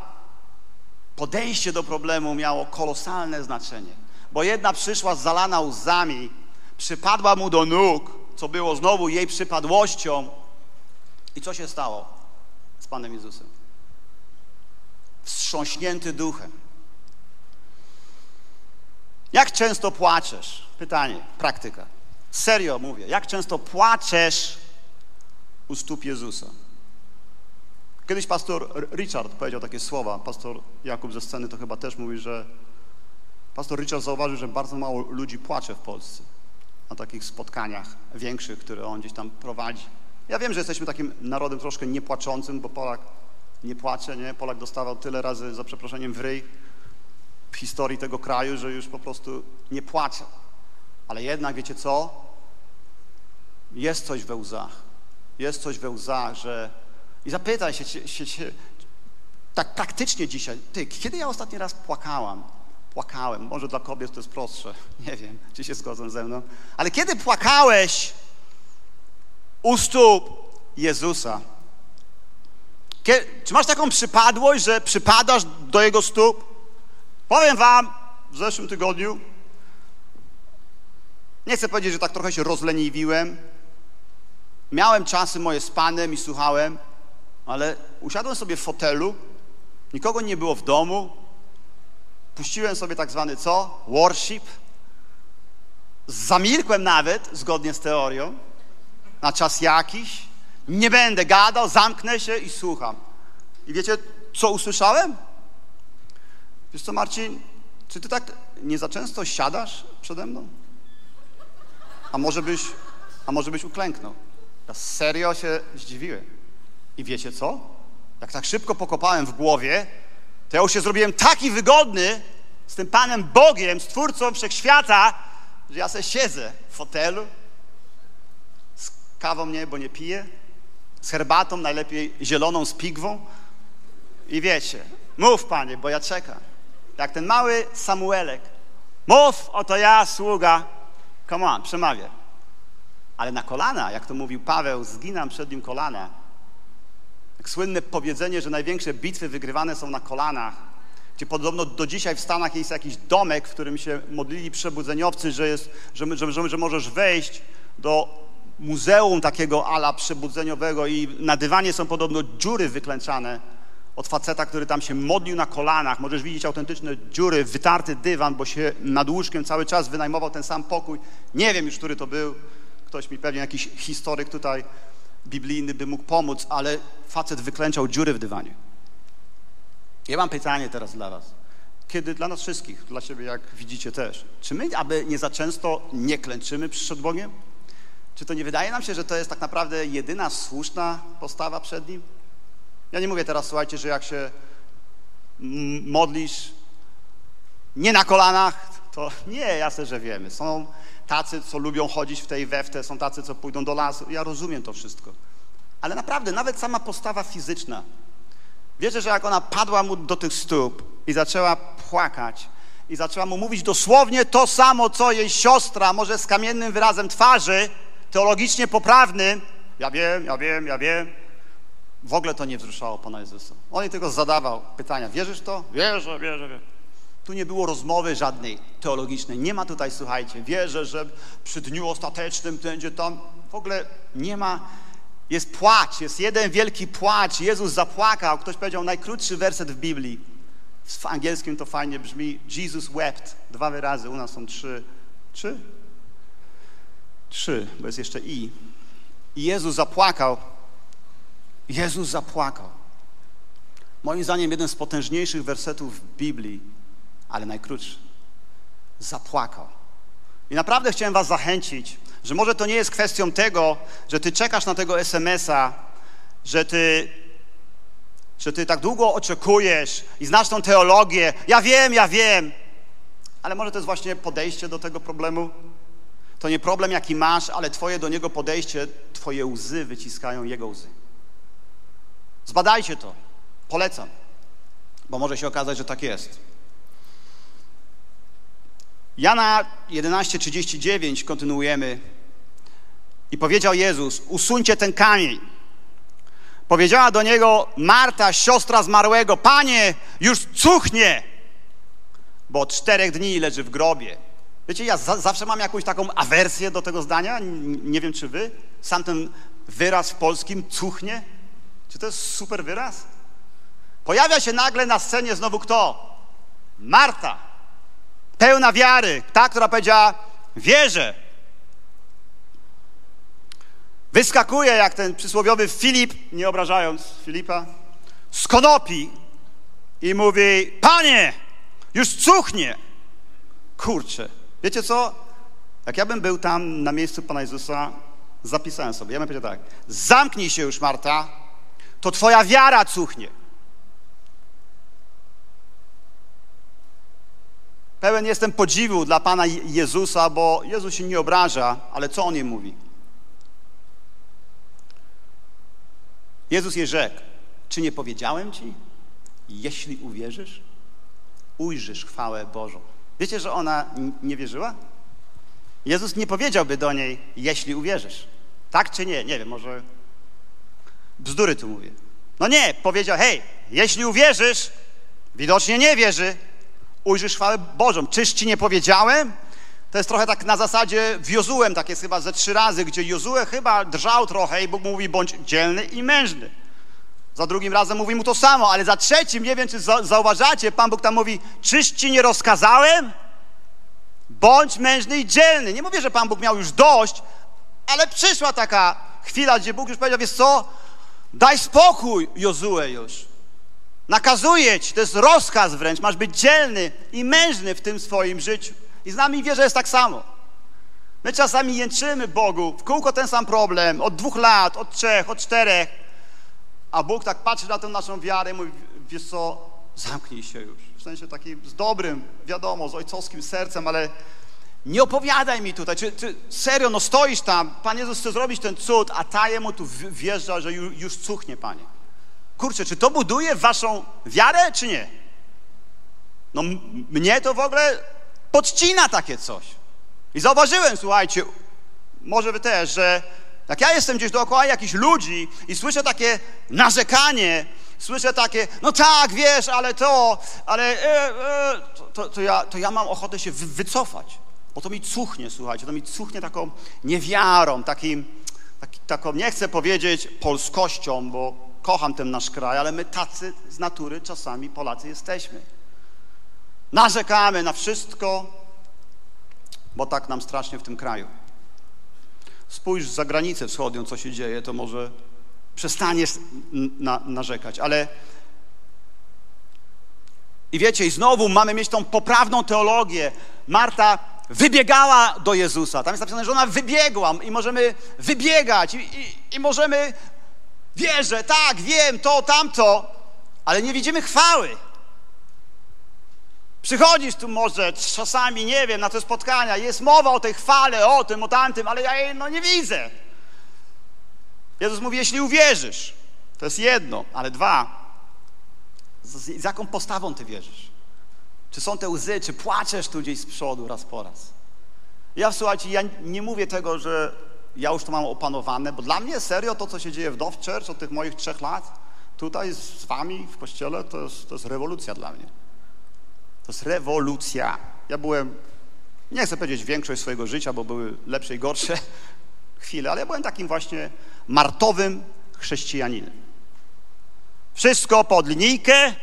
podejście do problemu miało kolosalne znaczenie bo jedna przyszła zalana łzami, przypadła mu do nóg, co było znowu jej przypadłością. I co się stało z Panem Jezusem? Wstrząśnięty duchem. Jak często płaczesz? Pytanie, praktyka. Serio mówię, jak często płaczesz u stóp Jezusa? Kiedyś pastor Richard powiedział takie słowa, pastor Jakub ze sceny to chyba też mówi, że Pastor Richard zauważył, że bardzo mało ludzi płacze w Polsce na takich spotkaniach większych, które on gdzieś tam prowadzi. Ja wiem, że jesteśmy takim narodem troszkę niepłaczącym, bo Polak nie płacze, nie? Polak dostawał tyle razy, za przeproszeniem, w ryj w historii tego kraju, że już po prostu nie płacze. Ale jednak, wiecie co? Jest coś we łzach. Jest coś we łzach, że... I zapytaj się, się, się, tak praktycznie dzisiaj, ty, kiedy ja ostatni raz płakałam? Płakałem. Może dla kobiet to jest prostsze. Nie wiem, czy się zgodzą ze mną. Ale kiedy płakałeś u stóp Jezusa? Kiedy, czy masz taką przypadłość, że przypadasz do Jego stóp? Powiem wam, w zeszłym tygodniu, nie chcę powiedzieć, że tak trochę się rozleniwiłem. Miałem czasy moje z Panem i słuchałem, ale usiadłem sobie w fotelu, nikogo nie było w domu, Puściłem sobie tak zwany co? Worship. Zamilkłem nawet, zgodnie z teorią, na czas jakiś. Nie będę gadał, zamknę się i słucham. I wiecie, co usłyszałem? Wiesz co, Marcin, czy ty tak nie za często siadasz przede mną? A może byś, a może byś uklęknął? Ja serio się zdziwiłem. I wiecie co? Jak tak szybko pokopałem w głowie, to ja już się zrobiłem taki wygodny z tym Panem Bogiem, Stwórcą Wszechświata, że ja sobie siedzę w fotelu z kawą nie, bo nie piję, z herbatą, najlepiej zieloną z pigwą i wiecie, mów Panie, bo ja czekam. Jak ten mały Samuelek, mów, oto ja, sługa, come on, przemawia. Ale na kolana, jak to mówił Paweł, zginam przed nim kolana, słynne powiedzenie, że największe bitwy wygrywane są na kolanach, gdzie podobno do dzisiaj w Stanach jest jakiś domek, w którym się modlili przebudzeniowcy, że, jest, że, że, że, że możesz wejść do muzeum takiego ala przebudzeniowego i na dywanie są podobno dziury wyklęczane od faceta, który tam się modlił na kolanach. Możesz widzieć autentyczne dziury, wytarty dywan, bo się nad łóżkiem cały czas wynajmował ten sam pokój. Nie wiem już, który to był. Ktoś mi pewnie, jakiś historyk tutaj biblijny by mógł pomóc, ale facet wyklęczał dziury w dywanie. Ja mam pytanie teraz dla was. Kiedy dla nas wszystkich, dla siebie jak widzicie też, czy my aby nie za często nie klęczymy przed Bogiem? Czy to nie wydaje nam się, że to jest tak naprawdę jedyna słuszna postawa przed Nim? Ja nie mówię teraz, słuchajcie, że jak się modlisz nie na kolanach, to nie, jasne, że wiemy. Są tacy, co lubią chodzić w tej weftę, są tacy, co pójdą do lasu. Ja rozumiem to wszystko. Ale naprawdę, nawet sama postawa fizyczna. Wiecie, że jak ona padła mu do tych stóp i zaczęła płakać i zaczęła mu mówić dosłownie to samo, co jej siostra, może z kamiennym wyrazem twarzy, teologicznie poprawnym, ja wiem, ja wiem, ja wiem, w ogóle to nie wzruszało Pana Jezusa. On jej tylko zadawał pytania. Wierzysz to? Wierzę, wierzę, wierzę. Tu nie było rozmowy żadnej teologicznej. Nie ma tutaj, słuchajcie, wierzę, że przy dniu ostatecznym będzie tam. W ogóle nie ma. Jest płacz, jest jeden wielki płacz. Jezus zapłakał. Ktoś powiedział najkrótszy werset w Biblii. W angielskim to fajnie brzmi. Jesus wept. Dwa wyrazy, u nas są trzy. Trzy? Trzy, bo jest jeszcze i. I Jezus zapłakał. Jezus zapłakał. Moim zdaniem jeden z potężniejszych wersetów w Biblii, ale najkrótszy. Zapłakał. I naprawdę chciałem was zachęcić, że może to nie jest kwestią tego, że ty czekasz na tego SMS-a, że ty, że ty tak długo oczekujesz i znasz tą teologię. Ja wiem, ja wiem. Ale może to jest właśnie podejście do tego problemu? To nie problem, jaki masz, ale twoje do niego podejście, twoje łzy wyciskają jego łzy. Zbadajcie to. Polecam. Bo może się okazać, że tak jest. Jana 11:39 kontynuujemy. I powiedział Jezus: Usuńcie ten kamień. Powiedziała do niego Marta, siostra zmarłego: Panie, już cuchnie, bo od czterech dni leży w grobie. Wiecie, ja za zawsze mam jakąś taką awersję do tego zdania. Nie wiem, czy wy. Sam ten wyraz w polskim cuchnie. Czy to jest super wyraz? Pojawia się nagle na scenie znowu kto? Marta. Pełna wiary. Ta, która powiedziała, wierzę. Wyskakuje jak ten przysłowiowy Filip, nie obrażając Filipa, z konopi i mówi, panie, już cuchnie. Kurczę, wiecie co? Jak ja bym był tam na miejscu Pana Jezusa, zapisałem sobie, ja bym powiedział tak, zamknij się już Marta, to Twoja wiara cuchnie. Pełen jestem podziwu dla Pana Jezusa, bo Jezus się nie obraża, ale co On jej mówi? Jezus jej rzekł, czy nie powiedziałem Ci, jeśli uwierzysz, ujrzysz chwałę Bożą. Wiecie, że ona nie wierzyła? Jezus nie powiedziałby do niej, jeśli uwierzysz. Tak czy nie? Nie wiem, może Bzdury tu mówię. No nie, powiedział, hej, jeśli uwierzysz, widocznie nie wierzy, ujrzysz chwałę Bożą. Czyż ci nie powiedziałem? To jest trochę tak na zasadzie w Jozułem, tak jest chyba ze trzy razy, gdzie Jozue chyba drżał trochę i Bóg mówi, bądź dzielny i mężny. Za drugim razem mówi mu to samo, ale za trzecim, nie wiem czy zauważacie, Pan Bóg tam mówi, czyż ci nie rozkazałem? Bądź mężny i dzielny. Nie mówię, że Pan Bóg miał już dość, ale przyszła taka chwila, gdzie Bóg już powiedział, wiesz co, Daj spokój, Jozue już. Nakazuję ci, to jest rozkaz wręcz, masz być dzielny i mężny w tym swoim życiu. I z nami wie, że jest tak samo. My czasami jęczymy Bogu, w kółko ten sam problem, od dwóch lat, od trzech, od czterech, a Bóg tak patrzy na tę naszą wiarę i mówi, wiesz co, zamknij się już. W sensie takim z dobrym, wiadomo, z ojcowskim sercem, ale nie opowiadaj mi tutaj, czy, czy serio, no stoisz tam, Pan Jezus chce zrobić ten cud, a ta jemu tu wjeżdża, że już, już cuchnie, Panie. Kurczę, czy to buduje waszą wiarę, czy nie? No mnie to w ogóle podcina takie coś. I zauważyłem, słuchajcie, może wy też, że jak ja jestem gdzieś dookoła jakichś ludzi i słyszę takie narzekanie, słyszę takie, no tak, wiesz, ale to, ale e, e, to, to, to, ja, to ja mam ochotę się wycofać. Bo to mi cuchnie, słuchajcie, to mi cuchnie taką niewiarą, takim, tak, taką, nie chcę powiedzieć polskością, bo kocham ten nasz kraj, ale my tacy z natury czasami Polacy jesteśmy. Narzekamy na wszystko, bo tak nam strasznie w tym kraju. Spójrz za granicę wschodnią, co się dzieje, to może przestaniesz na, narzekać, ale i wiecie, i znowu mamy mieć tą poprawną teologię. Marta wybiegała do Jezusa. Tam jest napisane, że ona wybiegła i możemy wybiegać i, i, i możemy, wierzę, tak, wiem, to, tamto, ale nie widzimy chwały. Przychodzisz tu może czasami, nie wiem, na te spotkania, jest mowa o tej chwale, o tym, o tamtym, ale ja jej no, nie widzę. Jezus mówi, jeśli uwierzysz, to jest jedno, ale dwa, z, z jaką postawą ty wierzysz? Czy są te łzy, czy płaczesz tu gdzieś z przodu raz po raz? Ja słuchajcie, ja nie mówię tego, że ja już to mam opanowane, bo dla mnie serio to, co się dzieje w Dove Church od tych moich trzech lat, tutaj z wami w kościele, to jest, to jest rewolucja dla mnie. To jest rewolucja. Ja byłem, nie chcę powiedzieć większość swojego życia, bo były lepsze i gorsze chwile, ale ja byłem takim właśnie martowym chrześcijaninem. Wszystko pod linijkę.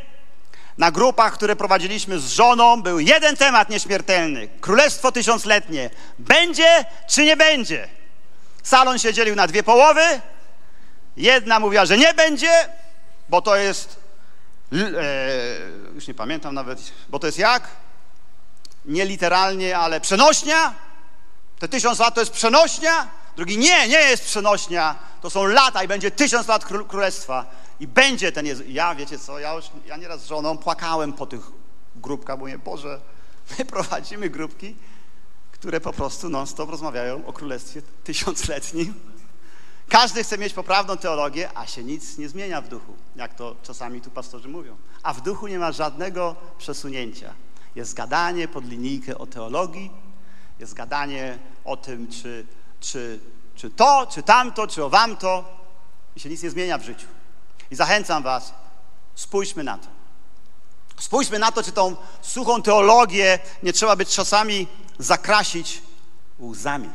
Na grupach, które prowadziliśmy z żoną, był jeden temat nieśmiertelny. Królestwo tysiącletnie. Będzie czy nie będzie? Salon się dzielił na dwie połowy. Jedna mówiła, że nie będzie, bo to jest, e, już nie pamiętam nawet, bo to jest jak? Nie literalnie, ale przenośnia. Te tysiąc lat to jest przenośnia. Drugi, nie, nie jest przenośnia. To są lata i będzie tysiąc lat królestwa. I będzie ten Jezus. Ja, wiecie co, ja już, ja nieraz z żoną płakałem po tych grupkach, bo mówię, Boże, my prowadzimy grupki, które po prostu non-stop rozmawiają o Królestwie Tysiącletnim. Każdy chce mieć poprawną teologię, a się nic nie zmienia w duchu, jak to czasami tu pastorzy mówią. A w duchu nie ma żadnego przesunięcia. Jest gadanie pod linijkę o teologii, jest gadanie o tym, czy, czy, czy to, czy tamto, czy o wamto i się nic nie zmienia w życiu. I zachęcam Was, spójrzmy na to. Spójrzmy na to, czy tą suchą teologię nie trzeba by czasami zakrasić łzami.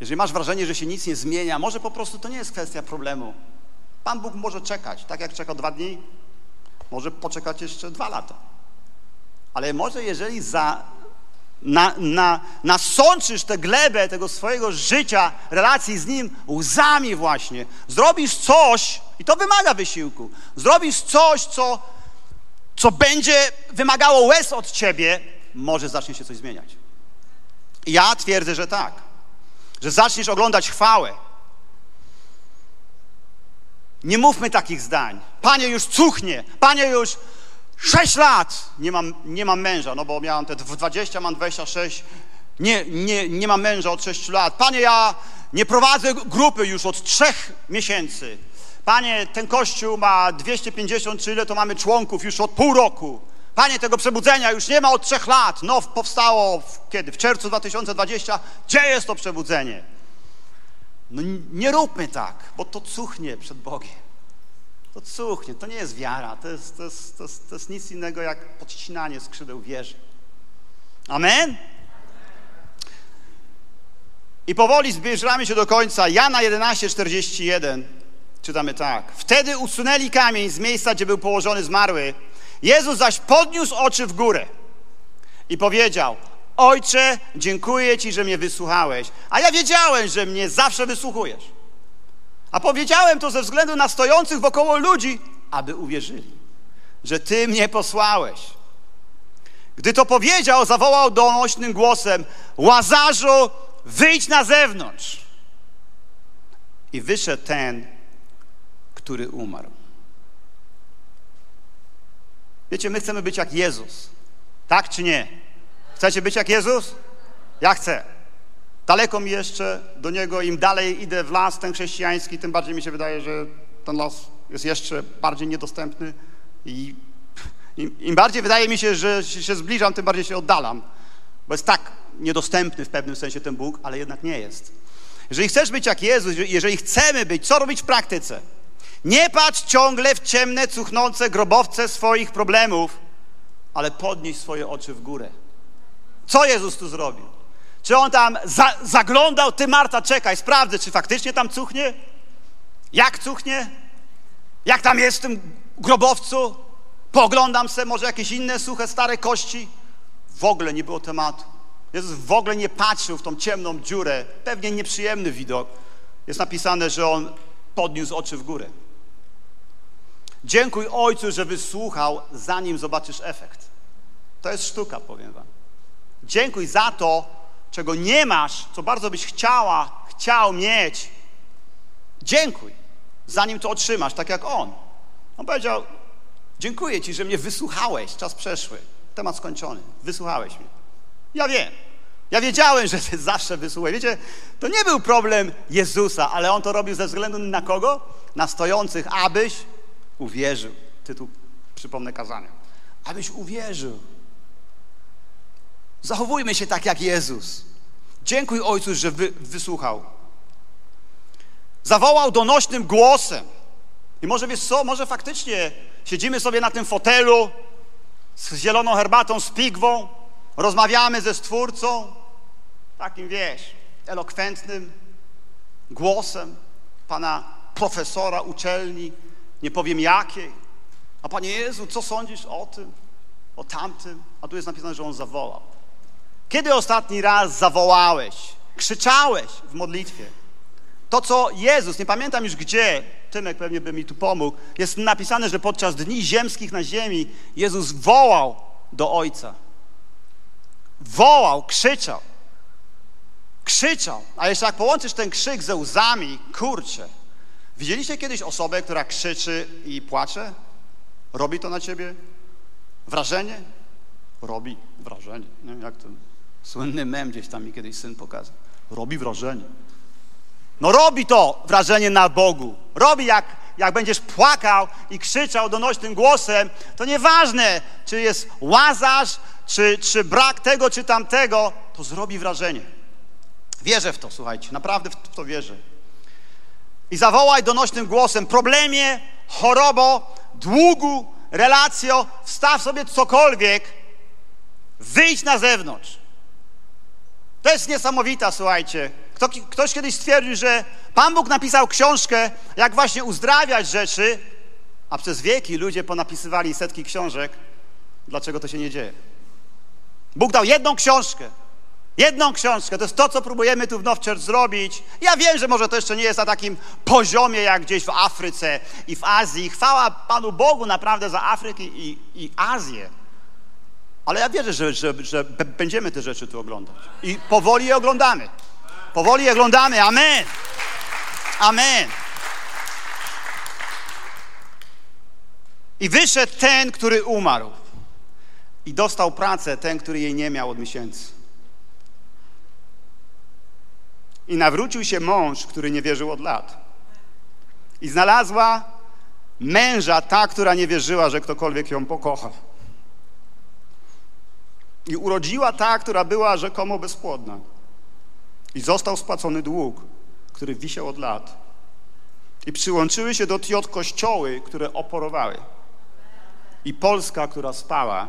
Jeżeli masz wrażenie, że się nic nie zmienia, może po prostu to nie jest kwestia problemu. Pan Bóg może czekać, tak jak czekał dwa dni, może poczekać jeszcze dwa lata. Ale może jeżeli za na, na, nasączysz tę glebę tego swojego życia, relacji z Nim łzami właśnie. Zrobisz coś, i to wymaga wysiłku, zrobisz coś, co, co będzie wymagało łez od Ciebie, może zacznie się coś zmieniać. Ja twierdzę, że tak. Że zaczniesz oglądać chwałę. Nie mówmy takich zdań. Panie już cuchnie, Panie już Sześć lat nie mam, nie mam męża, no bo miałem te 20, mam 26. Nie, nie, nie mam męża od 6 lat. Panie, ja nie prowadzę grupy już od trzech miesięcy. Panie, ten kościół ma 250 czy ile to mamy członków już od pół roku. Panie, tego przebudzenia już nie ma od trzech lat. No, powstało w, kiedy? W czerwcu 2020. Gdzie jest to przebudzenie? No nie róbmy tak, bo to cuchnie przed Bogiem to cuchnie, to nie jest wiara, to jest, to jest, to jest, to jest nic innego jak podcinanie skrzydeł wieży. Amen? I powoli zbliżamy się do końca. Jana 11:41 czytamy tak. Wtedy usunęli kamień z miejsca, gdzie był położony zmarły. Jezus zaś podniósł oczy w górę i powiedział: Ojcze, dziękuję Ci, że mnie wysłuchałeś, a ja wiedziałem, że mnie zawsze wysłuchujesz. A powiedziałem to ze względu na stojących wokoło ludzi, aby uwierzyli, że Ty mnie posłałeś. Gdy to powiedział, zawołał donośnym głosem: Łazarzu, wyjdź na zewnątrz. I wyszedł ten, który umarł. Wiecie, my chcemy być jak Jezus. Tak czy nie? Chcecie być jak Jezus? Ja chcę. Daleko mi jeszcze do niego, im dalej idę w las ten chrześcijański, tym bardziej mi się wydaje, że ten las jest jeszcze bardziej niedostępny i im, im bardziej wydaje mi się, że się zbliżam, tym bardziej się oddalam, bo jest tak niedostępny w pewnym sensie ten Bóg, ale jednak nie jest. Jeżeli chcesz być jak Jezus, jeżeli chcemy być, co robić w praktyce? Nie patrz ciągle w ciemne, cuchnące grobowce swoich problemów, ale podnieś swoje oczy w górę. Co Jezus tu zrobił? Czy on tam za, zaglądał, ty Marta, czekaj, sprawdzę, czy faktycznie tam cuchnie? Jak cuchnie? Jak tam jest w tym grobowcu? Poglądam se, może jakieś inne suche, stare kości? W ogóle nie było tematu. Jezus w ogóle nie patrzył w tą ciemną dziurę. Pewnie nieprzyjemny widok. Jest napisane, że on podniósł oczy w górę. Dziękuj Ojcu, że wysłuchał, zanim zobaczysz efekt. To jest sztuka, powiem Wam. Dziękuj za to, czego nie masz, co bardzo byś chciała, chciał mieć. Dziękuj, zanim to otrzymasz, tak jak On. On powiedział, dziękuję Ci, że mnie wysłuchałeś, czas przeszły, temat skończony, wysłuchałeś mnie. Ja wiem, ja wiedziałem, że Ty zawsze wysłuchaj. Wiecie, to nie był problem Jezusa, ale On to robił ze względu na kogo? Na stojących, abyś uwierzył. Tytuł, przypomnę kazania. Abyś uwierzył. Zachowujmy się tak jak Jezus. Dziękuj Ojcu, że wy, wysłuchał. Zawołał donośnym głosem. I może wiesz co, może faktycznie siedzimy sobie na tym fotelu z zieloną herbatą, z pigwą, rozmawiamy ze Stwórcą, takim wiesz, elokwentnym głosem pana profesora uczelni, nie powiem jakiej. A Panie Jezu, co sądzisz o tym, o tamtym? A tu jest napisane, że On zawołał. Kiedy ostatni raz zawołałeś, krzyczałeś w modlitwie? To, co Jezus, nie pamiętam już gdzie, Tymek pewnie by mi tu pomógł, jest napisane, że podczas dni ziemskich na ziemi Jezus wołał do Ojca. Wołał, krzyczał. Krzyczał. A jeszcze jak połączysz ten krzyk ze łzami, kurczę. Widzieliście kiedyś osobę, która krzyczy i płacze? Robi to na ciebie wrażenie? Robi wrażenie. Nie? Jak to słynny mem gdzieś tam mi kiedyś syn pokazał. Robi wrażenie. No robi to wrażenie na Bogu. Robi jak, jak będziesz płakał i krzyczał donośnym głosem, to nieważne, czy jest łazarz, czy, czy brak tego, czy tamtego, to zrobi wrażenie. Wierzę w to, słuchajcie, naprawdę w to wierzę. I zawołaj donośnym głosem, problemie, chorobo, długu, relacjo, wstaw sobie cokolwiek, wyjdź na zewnątrz. To jest niesamowita, słuchajcie. Kto, ktoś kiedyś stwierdził, że Pan Bóg napisał książkę, jak właśnie uzdrawiać rzeczy, a przez wieki ludzie ponapisywali setki książek. Dlaczego to się nie dzieje? Bóg dał jedną książkę. Jedną książkę. To jest to, co próbujemy tu w Nowczerz zrobić. Ja wiem, że może to jeszcze nie jest na takim poziomie, jak gdzieś w Afryce i w Azji. Chwała Panu Bogu naprawdę za Afrykę i, i Azję. Ale ja wierzę, że, że, że będziemy te rzeczy tu oglądać. I powoli je oglądamy. Powoli je oglądamy. Amen. Amen. I wyszedł ten, który umarł. I dostał pracę ten, który jej nie miał od miesięcy. I nawrócił się mąż, który nie wierzył od lat. I znalazła męża ta, która nie wierzyła, że ktokolwiek ją pokocha. I urodziła ta, która była rzekomo bezpłodna. I został spłacony dług, który wisiał od lat. I przyłączyły się do Tiot kościoły, które oporowały. I Polska, która spała,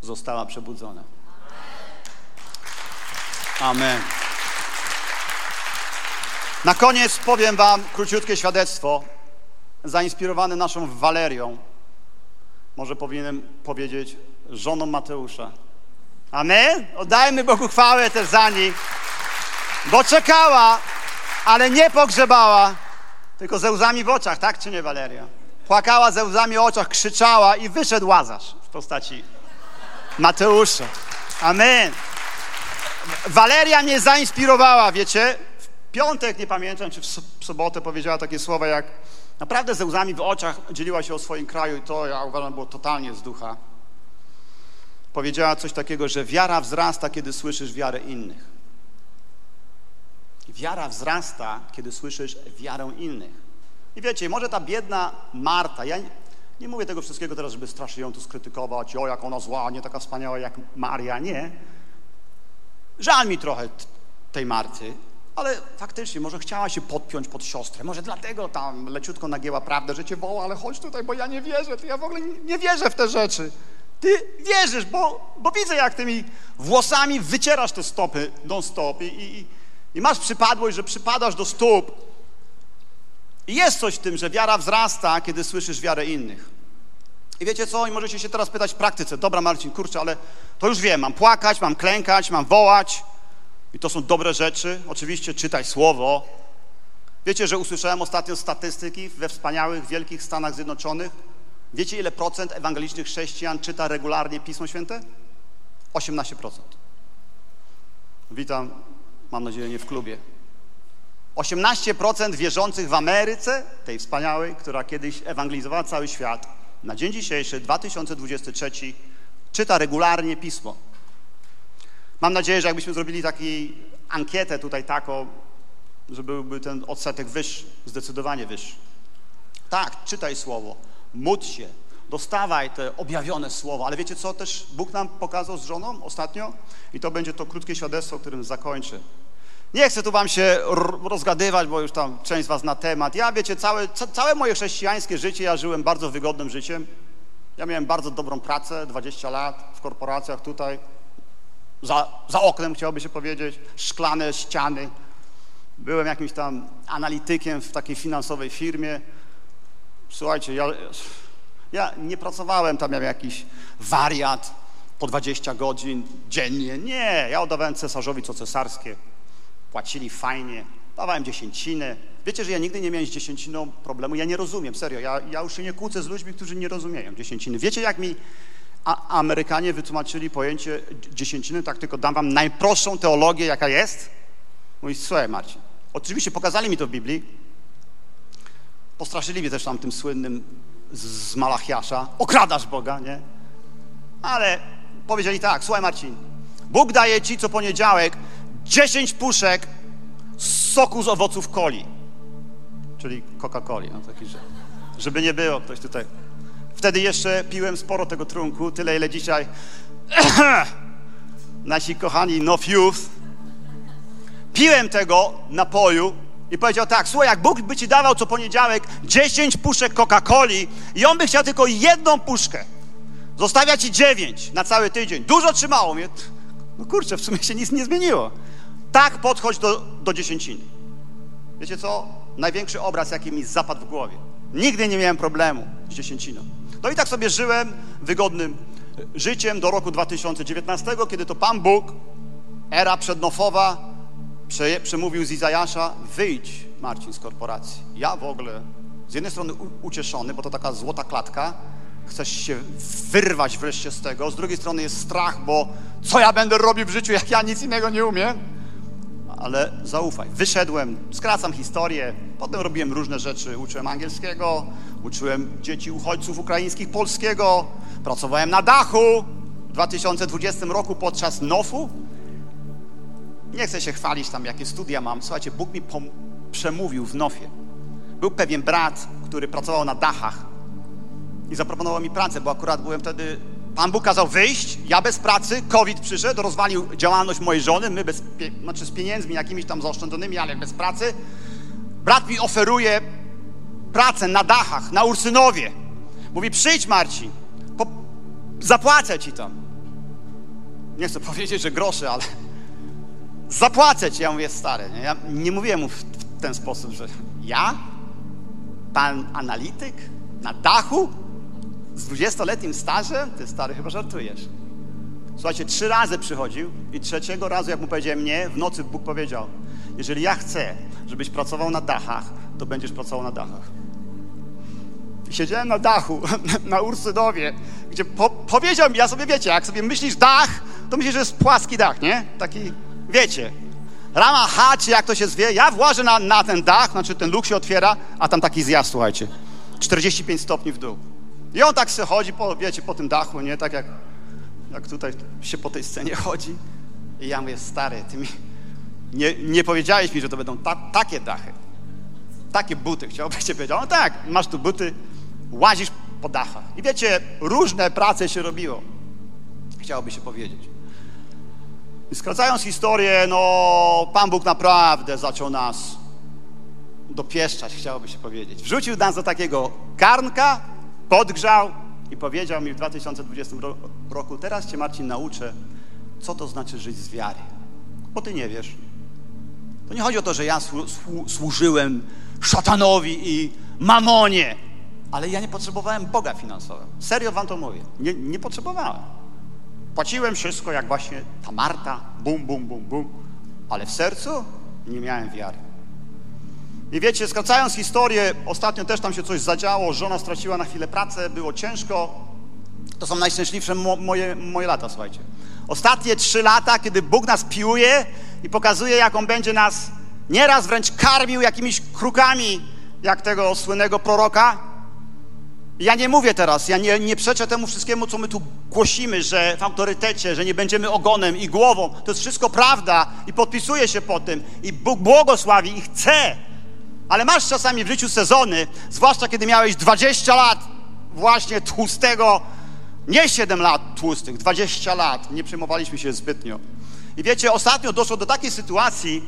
została przebudzona. Amen. Na koniec powiem Wam króciutkie świadectwo, zainspirowane naszą Walerią. Może powinienem powiedzieć żoną Mateusza. Amen? Oddajmy Bogu chwałę też za nich, bo czekała, ale nie pogrzebała, tylko ze łzami w oczach, tak czy nie, Waleria? Płakała ze łzami w oczach, krzyczała i wyszedł Łazarz w postaci Mateusza. Amen. Waleria mnie zainspirowała, wiecie? W piątek, nie pamiętam, czy w sobotę powiedziała takie słowa jak naprawdę ze łzami w oczach dzieliła się o swoim kraju i to, ja uważam, było totalnie z ducha powiedziała coś takiego, że wiara wzrasta, kiedy słyszysz wiarę innych. Wiara wzrasta, kiedy słyszysz wiarę innych. I wiecie, może ta biedna Marta, ja nie, mówię tego wszystkiego teraz, żeby strasznie ją tu skrytykować, o jak ona zła, nie taka wspaniała jak Maria, nie. Żal mi trochę tej Marty, ale faktycznie może chciała się podpiąć pod siostrę, może dlatego tam leciutko nagięła prawdę, że cię woła, ale chodź tutaj, bo ja nie wierzę, ja w ogóle nie wierzę w te rzeczy. Ty wierzysz, bo, bo widzę, jak tymi włosami wycierasz te stopy non-stop i, i, i masz przypadłość, że przypadasz do stóp. I jest coś w tym, że wiara wzrasta, kiedy słyszysz wiarę innych. I wiecie co? I możecie się teraz pytać w praktyce. Dobra, Marcin, kurczę, ale to już wiem. Mam płakać, mam klękać, mam wołać. I to są dobre rzeczy. Oczywiście czytaj słowo. Wiecie, że usłyszałem ostatnio statystyki we wspaniałych, wielkich Stanach Zjednoczonych? Wiecie, ile procent ewangelicznych chrześcijan czyta regularnie Pismo Święte? 18%. Witam, mam nadzieję, nie w klubie. 18% wierzących w Ameryce, tej wspaniałej, która kiedyś ewangelizowała cały świat, na dzień dzisiejszy, 2023, czyta regularnie Pismo. Mam nadzieję, że jakbyśmy zrobili taką ankietę tutaj taką, że byłby ten odsetek wyższy, zdecydowanie wyższy. Tak, czytaj Słowo, módl się, dostawaj te objawione Słowo, ale wiecie co też Bóg nam pokazał z żoną ostatnio? I to będzie to krótkie świadectwo, którym zakończę. Nie chcę tu wam się rozgadywać, bo już tam część z was na temat. Ja, wiecie, całe, całe moje chrześcijańskie życie ja żyłem bardzo wygodnym życiem. Ja miałem bardzo dobrą pracę, 20 lat w korporacjach tutaj. Za, za oknem chciałoby się powiedzieć, szklane ściany. Byłem jakimś tam analitykiem w takiej finansowej firmie. Słuchajcie, ja, ja nie pracowałem tam, miałem jakiś wariat po 20 godzin dziennie. Nie, ja oddawałem cesarzowi co cesarskie płacili fajnie, dawałem dziesięciny. Wiecie, że ja nigdy nie miałem z dziesięciną problemu. Ja nie rozumiem, serio. Ja, ja już się nie kłócę z ludźmi, którzy nie rozumieją dziesięciny. Wiecie, jak mi a, Amerykanie wytłumaczyli pojęcie dziesięciny? Tak tylko dam wam najprostszą teologię, jaka jest. Mówi, słuchaj Marcin, oczywiście pokazali mi to w Biblii. Postraszyli mnie też tam tym słynnym z Malachiasza. Okradasz Boga, nie? Ale powiedzieli tak, słuchaj Marcin, Bóg daje ci co poniedziałek 10 puszek soku z owoców coli, czyli Coca-Coli, no taki, że, żeby nie było ktoś tutaj. Wtedy jeszcze piłem sporo tego trunku, tyle ile dzisiaj nasi kochani No Youth. Piłem tego napoju i powiedział tak, słuchaj, jak Bóg by ci dawał co poniedziałek 10 puszek Coca-Coli i on by chciał tylko jedną puszkę, zostawia ci 9 na cały tydzień. Dużo trzymało mnie. No kurczę, w sumie się nic nie zmieniło. Tak podchodź do, do dziesięciny. Wiecie co? Największy obraz, jaki mi zapadł w głowie. Nigdy nie miałem problemu z dziesięciną. No i tak sobie żyłem wygodnym życiem do roku 2019, kiedy to Pan Bóg, era przednofowa, prze, przemówił z Izajasza, wyjdź Marcin z korporacji. Ja w ogóle z jednej strony ucieszony, bo to taka złota klatka, chcesz się wyrwać wreszcie z tego, z drugiej strony jest strach, bo co ja będę robił w życiu, jak ja nic innego nie umiem? ale zaufaj. Wyszedłem, skracam historię, potem robiłem różne rzeczy. Uczyłem angielskiego, uczyłem dzieci uchodźców ukraińskich polskiego, pracowałem na dachu w 2020 roku podczas NOF-u. Nie chcę się chwalić tam, jakie studia mam. Słuchajcie, Bóg mi przemówił w NOF-ie. Był pewien brat, który pracował na dachach i zaproponował mi pracę, bo akurat byłem wtedy Pan Bóg kazał wyjść, ja bez pracy, COVID przyszedł, rozwalił działalność mojej żony, my bez, znaczy z pieniędzmi jakimiś tam zaoszczędzonymi, ale bez pracy. Brat mi oferuje pracę na dachach, na Ursynowie. Mówi, przyjdź Marcin, zapłacę ci tam. Nie chcę powiedzieć, że groszy, ale zapłacę ci. Ja mówię, stary, nie? ja nie mówiłem mu w, ten sposób, że ja? Pan analityk? Na dachu? z 20-letnim stażem? Ty stary, chyba żartujesz. Słuchajcie, trzy razy przychodził i trzeciego razu, jak mu powiedziałem nie, w nocy Bóg powiedział, jeżeli ja chcę, żebyś pracował na dachach, to będziesz pracował na dachach. I siedziałem na dachu, na Ursynowie, gdzie po, powiedział mi, ja sobie wiecie, jak sobie myślisz dach, to myślisz, że jest płaski dach, nie? Taki, wiecie, rama H, czy jak to się zwie, ja włażę na, na ten dach, znaczy ten luk się otwiera, a tam taki zjazd, słuchajcie, 45 stopni w dół. I on tak se chodzi, po, wiecie, po tym dachu, nie? Tak jak, jak tutaj się po tej scenie chodzi. I ja mówię, stary, ty mi nie, nie powiedziałeś mi, że to będą ta, takie dachy. Takie buty, chciałbyś cię powiedzieć. No tak, masz tu buty, łazisz po dachach. I wiecie, różne prace się robiło. Chciałoby się powiedzieć. I skracając historię, no, Pan Bóg naprawdę zaczął nas dopieszczać, chciałoby się powiedzieć. Wrzucił nas do takiego garnka, podgrzał i powiedział mi w 2020 roku, teraz Cię Marcin nauczę, co to znaczy żyć z wiary. Bo Ty nie wiesz. To nie chodzi o to, że ja służyłem szatanowi i mamonie, ale ja nie potrzebowałem Boga finansowego. Serio Wam to mówię. Nie, nie potrzebowałem. Płaciłem wszystko jak właśnie ta Marta, bum, bum, bum, bum, ale w sercu nie miałem wiary. I wiecie, skracając historię, ostatnio też tam się coś zadziało, żona straciła na chwilę pracę, było ciężko. To są najszczęśliwsze mo moje, moje lata, słuchajcie. Ostatnie trzy lata, kiedy Bóg nas piłuje i pokazuje, jak On będzie nas nieraz wręcz karmił jakimiś krukami, jak tego słynnego proroka. Ja nie mówię teraz, ja nie, nie przeczę temu wszystkiemu, co my tu głosimy, że w autorytecie, że nie będziemy ogonem i głową. To jest wszystko prawda i podpisuję się po tym. I Bóg błogosławi i chce, ale masz czasami w życiu sezony, zwłaszcza kiedy miałeś 20 lat właśnie tłustego, nie 7 lat tłustych, 20 lat. Nie przejmowaliśmy się zbytnio. I wiecie, ostatnio doszło do takiej sytuacji,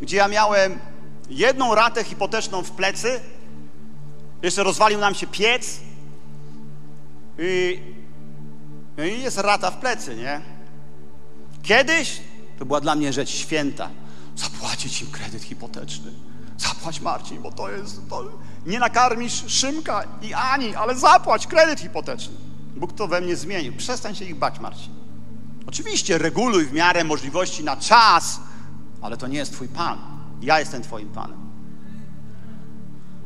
gdzie ja miałem jedną ratę hipoteczną w plecy, jeszcze rozwalił nam się piec i, i jest rata w plecy, nie? Kiedyś to była dla mnie rzecz święta. Zapłacić im kredyt hipoteczny. Zapłać Marcin, bo to jest... To... Nie nakarmisz Szymka i Ani, ale zapłać kredyt hipoteczny. Bóg to we mnie zmienił. Przestań się ich bać, Marcin. Oczywiście reguluj w miarę możliwości na czas, ale to nie jest Twój Pan. Ja jestem Twoim Panem.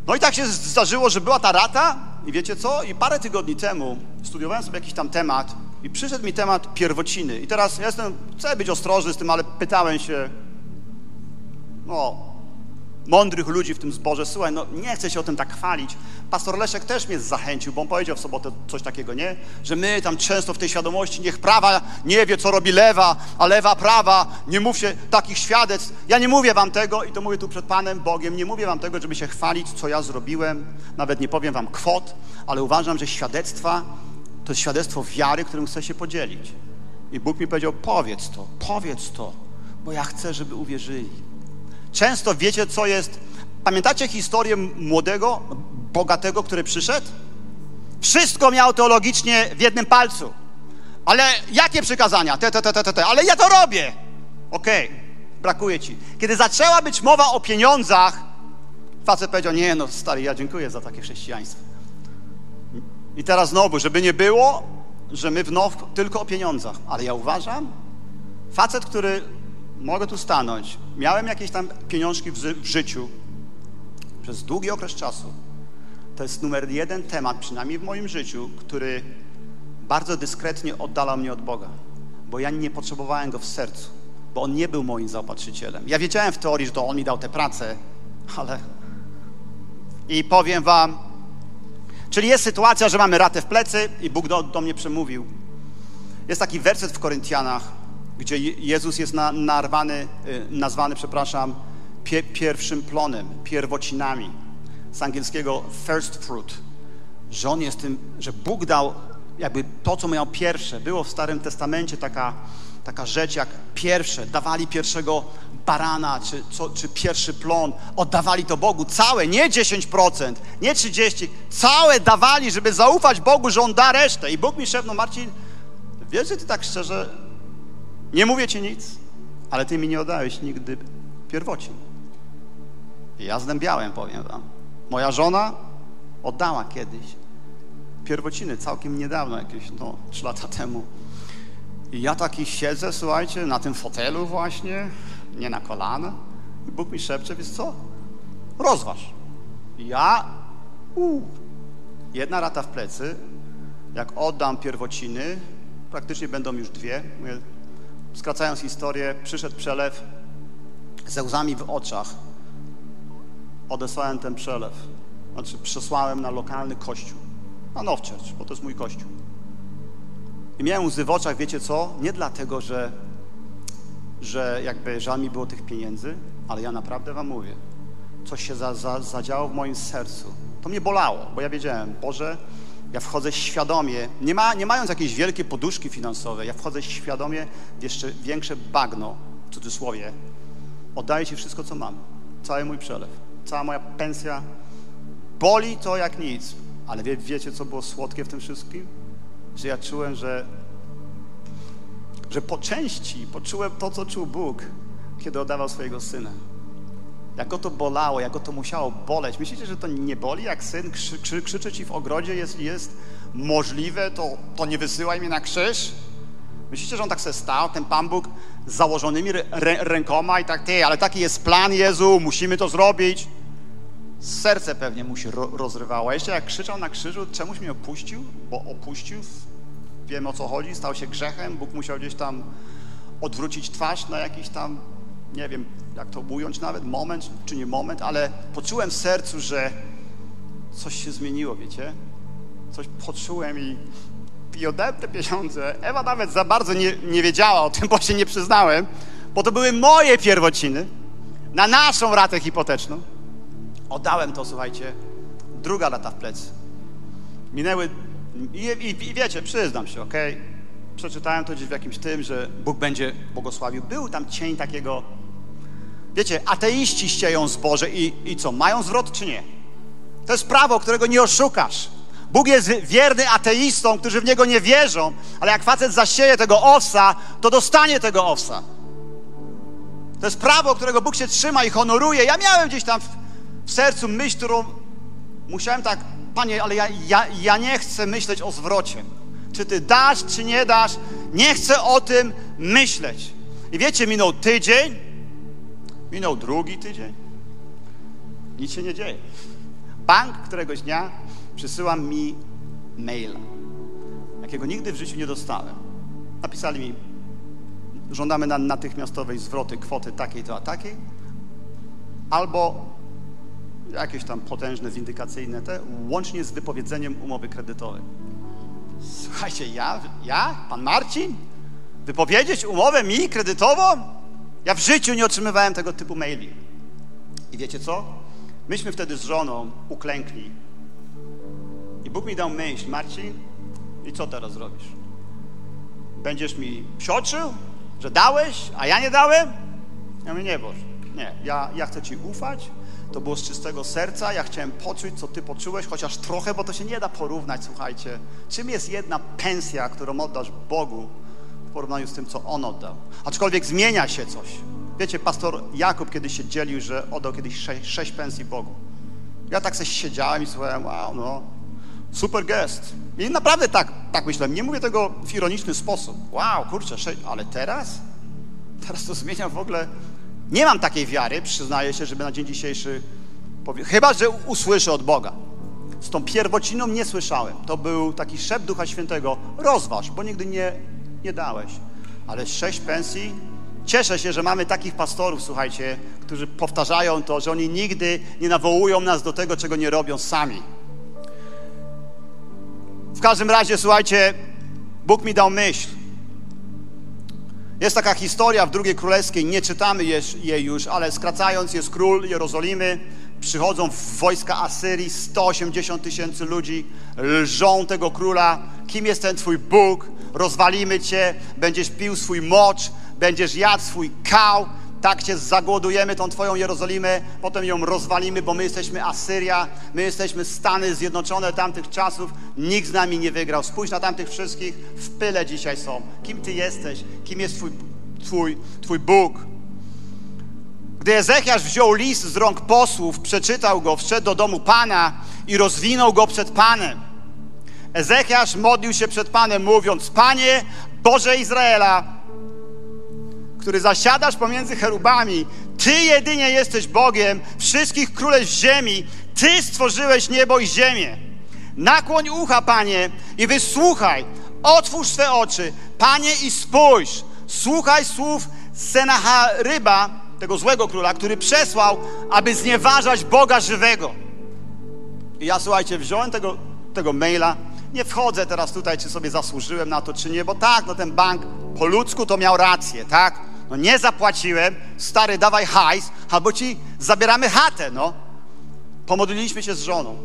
No i tak się zdarzyło, że była ta rata i wiecie co? I parę tygodni temu studiowałem sobie jakiś tam temat i przyszedł mi temat pierwociny. I teraz ja jestem, chcę być ostrożny z tym, ale pytałem się, no, mądrych ludzi w tym zborze. Słuchaj, no nie chcę się o tym tak chwalić. Pastor Leszek też mnie zachęcił, bo on powiedział w sobotę coś takiego, nie? Że my tam często w tej świadomości, niech prawa nie wie, co robi lewa, a lewa prawa, nie mówcie takich świadectw. Ja nie mówię wam tego i to mówię tu przed Panem Bogiem, nie mówię wam tego, żeby się chwalić, co ja zrobiłem. Nawet nie powiem wam kwot, ale uważam, że świadectwa to jest świadectwo wiary, którym chcę się podzielić. I Bóg mi powiedział, powiedz to, powiedz to, bo ja chcę, żeby uwierzyli. Często wiecie, co jest. Pamiętacie historię młodego, bogatego, który przyszedł? Wszystko miał teologicznie w jednym palcu. Ale jakie przykazania? Te, te, te, te, te. Ale ja to robię. Okej, okay. brakuje ci. Kiedy zaczęła być mowa o pieniądzach, facet powiedział, nie no stary, ja dziękuję za takie chrześcijaństwo. I teraz znowu, żeby nie było, że my w tylko o pieniądzach. Ale ja uważam, facet, który mogę tu stanąć. Miałem jakieś tam pieniążki w, w życiu przez długi okres czasu. To jest numer jeden temat, przynajmniej w moim życiu, który bardzo dyskretnie oddalał mnie od Boga, bo ja nie potrzebowałem Go w sercu, bo On nie był moim zaopatrzycielem. Ja wiedziałem w teorii, że to On mi dał tę pracę, ale... I powiem Wam, czyli jest sytuacja, że mamy ratę w plecy i Bóg do, do mnie przemówił. Jest taki werset w Koryntianach, gdzie Jezus jest na, narwany, y, nazwany, przepraszam, pie, pierwszym plonem, pierwocinami. Z angielskiego first fruit. Że On jest tym, że Bóg dał jakby to, co miał pierwsze. Było w Starym Testamencie taka, taka rzecz jak pierwsze. Dawali pierwszego barana, czy, co, czy pierwszy plon. Oddawali to Bogu całe, nie 10%, nie 30%. Całe dawali, żeby zaufać Bogu, że On da resztę. I Bóg mi szepnął, Marcin, wiesz, że Ty tak szczerze nie mówię ci nic, ale ty mi nie oddałeś nigdy pierwocin. I ja zdębiałem, powiem wam. Moja żona oddała kiedyś pierwociny, całkiem niedawno, jakieś no, trzy lata temu. I ja taki siedzę, słuchajcie, na tym fotelu właśnie, nie na kolana. I Bóg mi szepcze, więc co? Rozważ. Ja, uu, jedna rata w plecy, jak oddam pierwociny, praktycznie będą już dwie. Mówię, Skracając historię, przyszedł przelew ze łzami w oczach. Odesłałem ten przelew. Znaczy przesłałem na lokalny kościół. Na Nowchurch, bo to jest mój kościół. I miałem łzy w oczach, wiecie co? Nie dlatego, że, że jakby żal mi było tych pieniędzy, ale ja naprawdę wam mówię, coś się za, za, zadziało w moim sercu. To mnie bolało, bo ja wiedziałem, Boże, ja wchodzę świadomie, nie, ma, nie mając jakiejś wielkiej poduszki finansowej, ja wchodzę świadomie w jeszcze większe bagno, w cudzysłowie. Oddaję Ci wszystko, co mam. Cały mój przelew, cała moja pensja. Boli to jak nic, Ale wie, wiecie, co było słodkie w tym wszystkim? Że ja czułem, że, że po części poczułem to, co czuł Bóg, kiedy oddawał swojego syna. Jak go to bolało, jak go to musiało boleć. Myślicie, że to nie boli, jak syn krzy, krzy, krzyczy ci w ogrodzie, jest, jest możliwe, to, to nie wysyłaj mnie na krzyż? Myślicie, że on tak sobie stał, ten Pan Bóg z założonymi rękoma i tak, ty, ale taki jest plan Jezu, musimy to zrobić. Serce pewnie mu się ro rozrywało. Jeszcze jak krzyczał na krzyżu, czemuś mnie opuścił, bo opuścił, wiem o co chodzi, stał się grzechem, Bóg musiał gdzieś tam odwrócić twarz na jakiś tam, nie wiem jak to ująć nawet, moment czy nie moment, ale poczułem w sercu, że coś się zmieniło, wiecie? Coś poczułem i, i oddałem te pieniądze. Ewa nawet za bardzo nie, nie wiedziała o tym, bo się nie przyznałem, bo to były moje pierwociny na naszą ratę hipoteczną. Oddałem to, słuchajcie, druga lata w plecy. Minęły, i, i, i wiecie, przyznam się, okay? przeczytałem to gdzieś w jakimś tym, że Bóg będzie błogosławił. Był tam cień takiego, wiecie, ateiści ścieją zboże i, i co, mają zwrot czy nie? To jest prawo, którego nie oszukasz. Bóg jest wierny ateistom, którzy w Niego nie wierzą, ale jak facet zasieje tego owsa, to dostanie tego owsa. To jest prawo, którego Bóg się trzyma i honoruje. Ja miałem gdzieś tam w, sercu myśl, którą musiałem tak, Panie, ale ja, ja, ja nie chcę myśleć o zwrocie. Czy Ty dasz, czy nie dasz, nie chcę o tym myśleć. I wiecie, minął tydzień, minął drugi tydzień, nic się nie dzieje. Bank któregoś dnia przysyła mi maila, jakiego nigdy w życiu nie dostałem. Napisali mi, żądamy na natychmiastowej zwroty kwoty takiej to a takiej, albo jakieś tam potężne, windykacyjne te, łącznie z wypowiedzeniem umowy kredytowej. Słuchajcie, ja, ja, pan Marcin, wypowiedzieć umowę mi kredytową? Ja w życiu nie otrzymywałem tego typu maili. I wiecie co? Myśmy wtedy z żoną uklękli. I Bóg mi dał myśl, Marcin, i co teraz zrobisz? Będziesz mi psioczył, że dałeś, a ja nie dałem? Ja mówię, nie Boże, nie, ja, ja chcę Ci ufać, to było z czystego serca, ja chciałem poczuć, co Ty poczułeś, chociaż trochę, bo to się nie da porównać, słuchajcie. Czym jest jedna pensja, którą oddasz Bogu w porównaniu z tym, co On oddał? Aczkolwiek zmienia się coś. Wiecie, pastor Jakub kiedyś się dzielił, że oddał kiedyś sześć, pensji Bogu. Ja tak sobie siedziałem i słuchałem, wow, no, super gest. I naprawdę tak, tak myślałem. Nie mówię tego w ironiczny sposób. Wow, kurczę, sześć, ale teraz? Teraz to zmienia w ogóle. Nie mam takiej wiary, przyznaję się, żeby na dzień dzisiejszy. Chyba, że usłyszę od Boga. Z tą pierwociną nie słyszałem. To był taki szept Ducha Świętego. Rozważ, bo nigdy nie, nie dałeś. Ale sześć pensji Cieszę się, że mamy takich pastorów, słuchajcie, którzy powtarzają to, że oni nigdy nie nawołują nas do tego, czego nie robią sami. W każdym razie, słuchajcie, Bóg mi dał myśl. Jest taka historia w drugiej królewskiej, nie czytamy jej już, ale skracając, jest król Jerozolimy, przychodzą wojska Asyrii, 180 tysięcy ludzi, lżą tego króla. Kim jest ten twój Bóg? Rozwalimy cię, będziesz pił swój mocz, będziesz jadł swój kał, tak cię zagłodujemy tą Twoją Jerozolimę, potem ją rozwalimy, bo my jesteśmy Asyria, my jesteśmy Stany Zjednoczone tamtych czasów, nikt z nami nie wygrał. Spójrz na tamtych wszystkich, w pyle dzisiaj są. Kim Ty jesteś? Kim jest Twój, twój, twój Bóg? Gdy Ezechiasz wziął list z rąk posłów, przeczytał go, wszedł do domu Pana i rozwinął go przed Panem. Ezechiasz modlił się przed Panem, mówiąc: Panie, Boże Izraela, który zasiadasz pomiędzy cherubami, Ty jedynie jesteś Bogiem wszystkich królestw ziemi, Ty stworzyłeś niebo i ziemię. Nakłoń ucha, Panie, i wysłuchaj, otwórz swe oczy, Panie, i spójrz. Słuchaj słów Senacharyba, tego złego króla, który przesłał, aby znieważać Boga żywego. I ja, słuchajcie, wziąłem tego, tego maila, nie wchodzę teraz tutaj, czy sobie zasłużyłem na to, czy nie, bo tak, no ten bank po ludzku to miał rację, tak? No nie zapłaciłem, stary, dawaj hajs, albo ci zabieramy chatę, no. Pomodliliśmy się z żoną.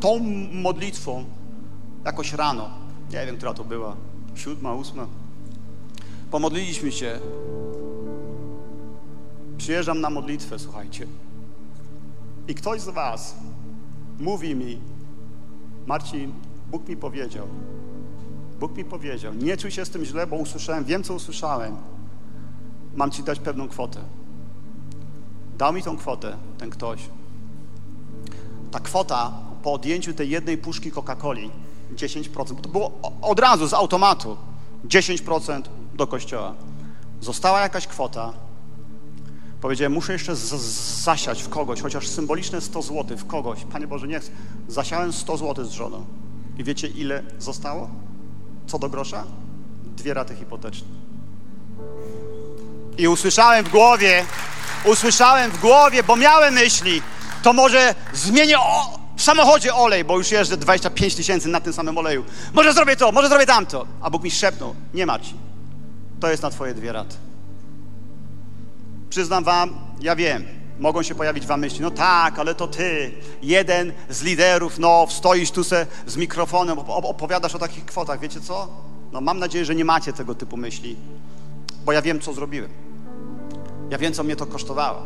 Tą modlitwą jakoś rano, nie wiem, która to była, siódma, ósma, pomodliliśmy się. Przyjeżdżam na modlitwę, słuchajcie. I ktoś z was mówi mi, Marcin, Bóg mi powiedział, Bóg mi powiedział, nie czuj się z tym źle, bo usłyszałem, wiem co usłyszałem. Mam ci dać pewną kwotę. Dał mi tą kwotę, ten ktoś. Ta kwota po odjęciu tej jednej puszki Coca-Coli, 10%, to było od razu z automatu, 10% do kościoła. Została jakaś kwota. Powiedziałem, muszę jeszcze zasiać w kogoś, chociaż symboliczne 100 zł w kogoś. Panie Boże, nie chcę. Zasiałem 100 zł z żoną. I wiecie, ile zostało? Co do grosza? Dwie raty hipoteczne. I usłyszałem w głowie, usłyszałem w głowie, bo miałem myśli, to może zmienię o, w samochodzie olej, bo już jeżdżę 25 tysięcy na tym samym oleju. Może zrobię to, może zrobię tamto. A Bóg mi szepnął, nie Marcin, to jest na twoje dwie raty. Przyznam wam, ja wiem, mogą się pojawić wam myśli, no tak, ale to ty, jeden z liderów, no stoisz tu se z mikrofonem, opowiadasz o takich kwotach, wiecie co? No mam nadzieję, że nie macie tego typu myśli, bo ja wiem, co zrobiłem. Ja wiem, co mnie to kosztowało.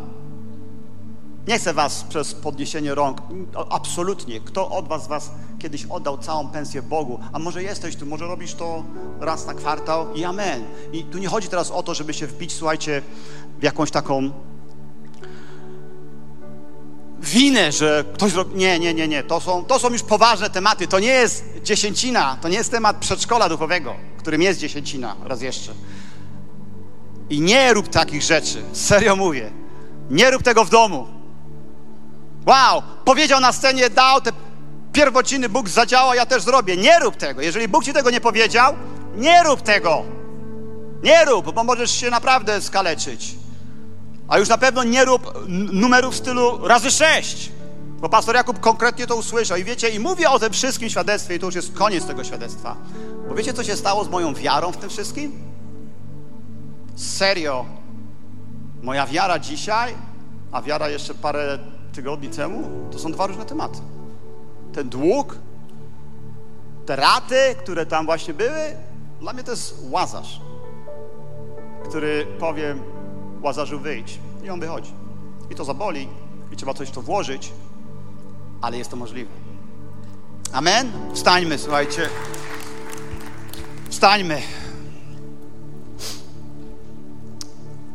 Nie chcę was przez podniesienie rąk, absolutnie. Kto od was, was kiedyś oddał całą pensję Bogu? A może jesteś tu, może robisz to raz na kwartał i amen. I tu nie chodzi teraz o to, żeby się wbić, słuchajcie, w jakąś taką winę, że ktoś robi... Nie, nie, nie, nie. To są, to są już poważne tematy. To nie jest dziesięcina. To nie jest temat przedszkola duchowego, którym jest dziesięcina, raz jeszcze. I nie rób takich rzeczy. Serio mówię. Nie rób tego w domu. Wow, powiedział na scenie, dał te pierwociny, Bóg zadziała, ja też zrobię. Nie rób tego. Jeżeli Bóg ci tego nie powiedział, nie rób tego. Nie rób, bo możesz się naprawdę skaleczyć. A już na pewno nie rób numerów w stylu razy sześć. Bo pastor Jakub konkretnie to usłyszał. I wiecie, i mówię o tym wszystkim świadectwie, i to już jest koniec tego świadectwa. Bo wiecie, co się stało z moją wiarą w tym wszystkim? Serio. Moja wiara dzisiaj, a wiara jeszcze parę tygodni temu, to są dwa różne tematy. Ten dług, te raty, które tam właśnie były, dla mnie to jest łazarz, który powie łazarzu wyjdź i on wychodzi. I to zaboli i trzeba coś w to włożyć, ale jest to możliwe. Amen? Wstańmy, słuchajcie. Wstańmy.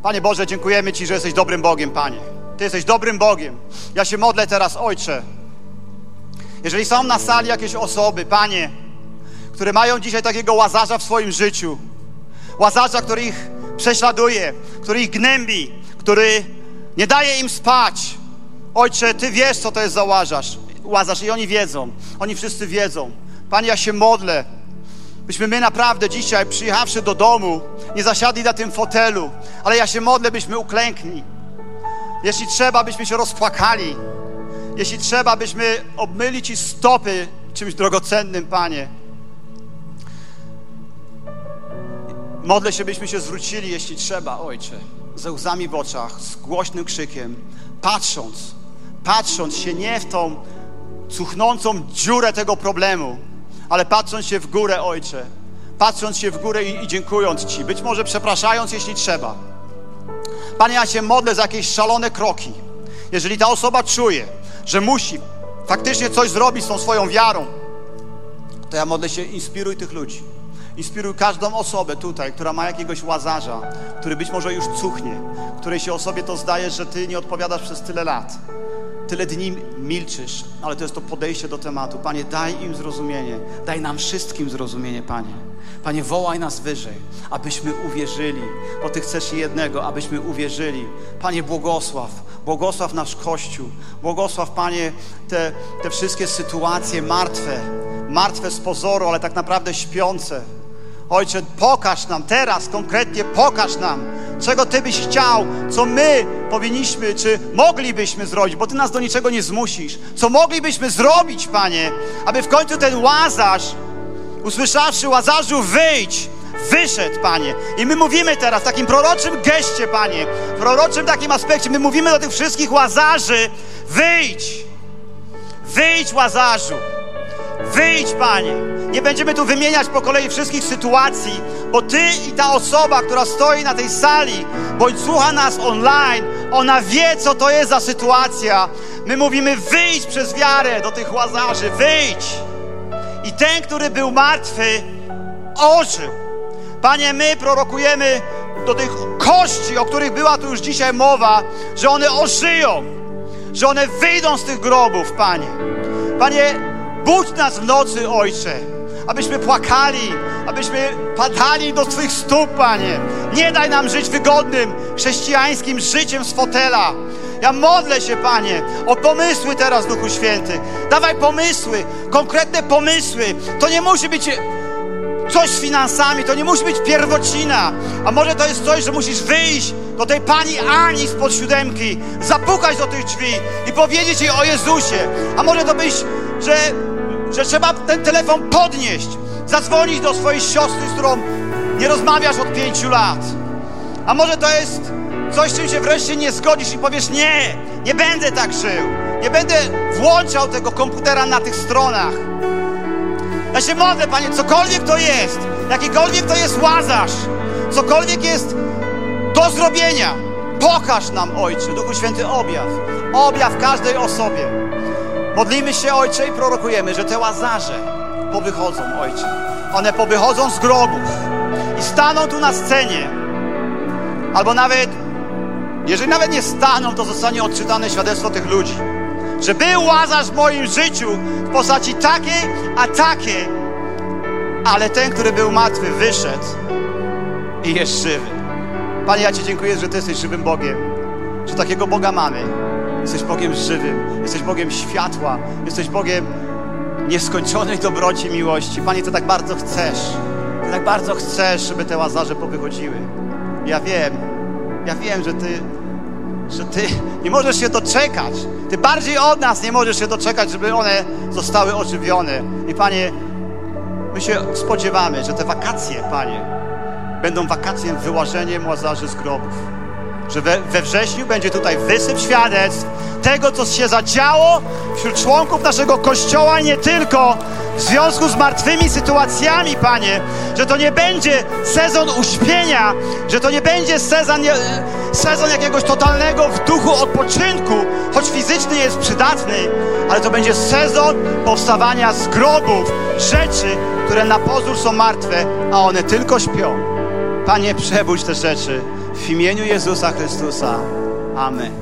Panie Boże, dziękujemy Ci, że jesteś dobrym Bogiem, Panie. Ty jesteś dobrym Bogiem. Ja się modlę teraz, Ojcze. Jeżeli są na sali jakieś osoby, Panie, które mają dzisiaj takiego łazarza w swoim życiu, łazarza, który ich prześladuje, który ich gnębi, który nie daje im spać. Ojcze, Ty wiesz, co to jest za łazarz, łazarz i oni wiedzą, oni wszyscy wiedzą. Panie, ja się modlę, byśmy my naprawdę dzisiaj, przyjechawszy do domu, nie zasiadli na tym fotelu, ale ja się modlę, byśmy uklękli. Jeśli trzeba, byśmy się rozpłakali. Jeśli trzeba, byśmy obmyli Ci stopy czymś drogocennym, Panie. Modlę się, byśmy się zwrócili, jeśli trzeba, Ojcze, ze łzami w oczach, z głośnym krzykiem, patrząc, patrząc się nie w tą cuchnącą dziurę tego problemu, ale patrząc się w górę, Ojcze, patrząc się w górę i, i dziękując Ci, być może przepraszając, jeśli trzeba. Panie, ja się modlę za jakieś szalone kroki. Jeżeli ta osoba czuje, że musi faktycznie coś zrobić z tą swoją wiarą, to ja modlę się, inspiruj tych ludzi. Inspiruj każdą osobę tutaj, która ma jakiegoś łazarza, który być może już cuchnie, której się osobie to zdaje, że Ty nie odpowiadasz przez tyle lat. Tyle dni milczysz, ale to jest to podejście do tematu. Panie, daj im zrozumienie. Daj nam wszystkim zrozumienie, Panie. Panie, wołaj nas wyżej, abyśmy uwierzyli, bo Ty chcesz jednego, abyśmy uwierzyli. Panie, błogosław, błogosław nasz Kościół, błogosław, Panie, te, te wszystkie sytuacje martwe, martwe z pozoru, ale tak naprawdę śpiące. Ojcze, pokaż nam teraz, konkretnie pokaż nam, czego Ty byś chciał, co my powinniśmy, czy moglibyśmy zrobić, bo Ty nas do niczego nie zmusisz. Co moglibyśmy zrobić, Panie, aby w końcu ten łazarz, usłyszawszy łazarzu, wyjdź, wyszedł, Panie. I my mówimy teraz w takim proroczym geście, Panie, proroczym takim aspekcie, my mówimy do tych wszystkich łazarzy, wyjdź, wyjdź łazarzu. Wyjdź, Panie. Nie będziemy tu wymieniać po kolei wszystkich sytuacji, bo Ty i ta osoba, która stoi na tej sali, bądź słucha nas online, ona wie, co to jest za sytuacja. My mówimy, wyjdź przez wiarę do tych łazarzy, wyjdź. I ten, który był martwy, ożył. Panie, my prorokujemy do tych kości, o których była tu już dzisiaj mowa, że one ożyją, że one wyjdą z tych grobów, Panie. Panie, budź nas w nocy, Ojcze, abyśmy płakali, abyśmy padali do Twych stóp, Panie. Nie daj nam żyć wygodnym, chrześcijańskim życiem z fotela. Ja modlę się, Panie, o pomysły teraz, Duchu Święty. Dawaj pomysły, konkretne pomysły. To nie musi być coś z finansami, to nie musi być pierwocina. A może to jest coś, że musisz wyjść do tej pani Ani spod siódemki, zapukać do tych drzwi i powiedzieć jej o Jezusie. A może to być, że, że trzeba ten telefon podnieść, zadzwonić do swojej siostry, z którą nie rozmawiasz od pięciu lat. A może to jest coś, czym się wreszcie nie zgodzisz i powiesz nie, nie będę tak żył. Nie będę włączał tego komputera na tych stronach. Ja się modlę, Panie, cokolwiek to jest, jakikolwiek to jest łazarz, cokolwiek jest do zrobienia, pokaż nam, Ojcze, Duchu Święty, objaw. Objaw każdej osobie. Modlimy się, Ojcze, i prorokujemy, że te łazarze powychodzą, Ojcze. One powychodzą z grobów i staną tu na scenie. Albo nawet, jeżeli nawet nie staną, to zostanie odczytane świadectwo tych ludzi że był Łazarz w moim życiu w postaci takiej, a takiej, ale ten, który był martwy, wyszedł i jest żywy. Panie, ja Ci dziękuję, że Ty jesteś żywym Bogiem, że takiego Boga mamy. Jesteś Bogiem żywym, jesteś Bogiem światła, jesteś Bogiem nieskończonej dobroci, miłości. Panie, Ty tak bardzo chcesz, Ty tak bardzo chcesz, żeby te łazarze powychodziły. Ja wiem, ja wiem, że Ty że Ty nie możesz się doczekać. Ty bardziej od nas nie możesz się doczekać, żeby one zostały ożywione. I Panie, my się spodziewamy, że te wakacje, Panie, będą wakacjem wyłażeniem łazarzy z grobów. Że we, we wrześniu będzie tutaj wysyp świadectw tego, co się zadziało wśród członków naszego Kościoła, nie tylko w związku z martwymi sytuacjami, Panie, że to nie będzie sezon uśpienia, że to nie będzie sezon, sezon jakiegoś totalnego w duchu odpoczynku, choć fizyczny jest przydatny, ale to będzie sezon powstawania z grobów rzeczy, które na pozór są martwe, a one tylko śpią. Panie, przebudź te rzeczy w imieniu Jezusa Chrystusa. Amen.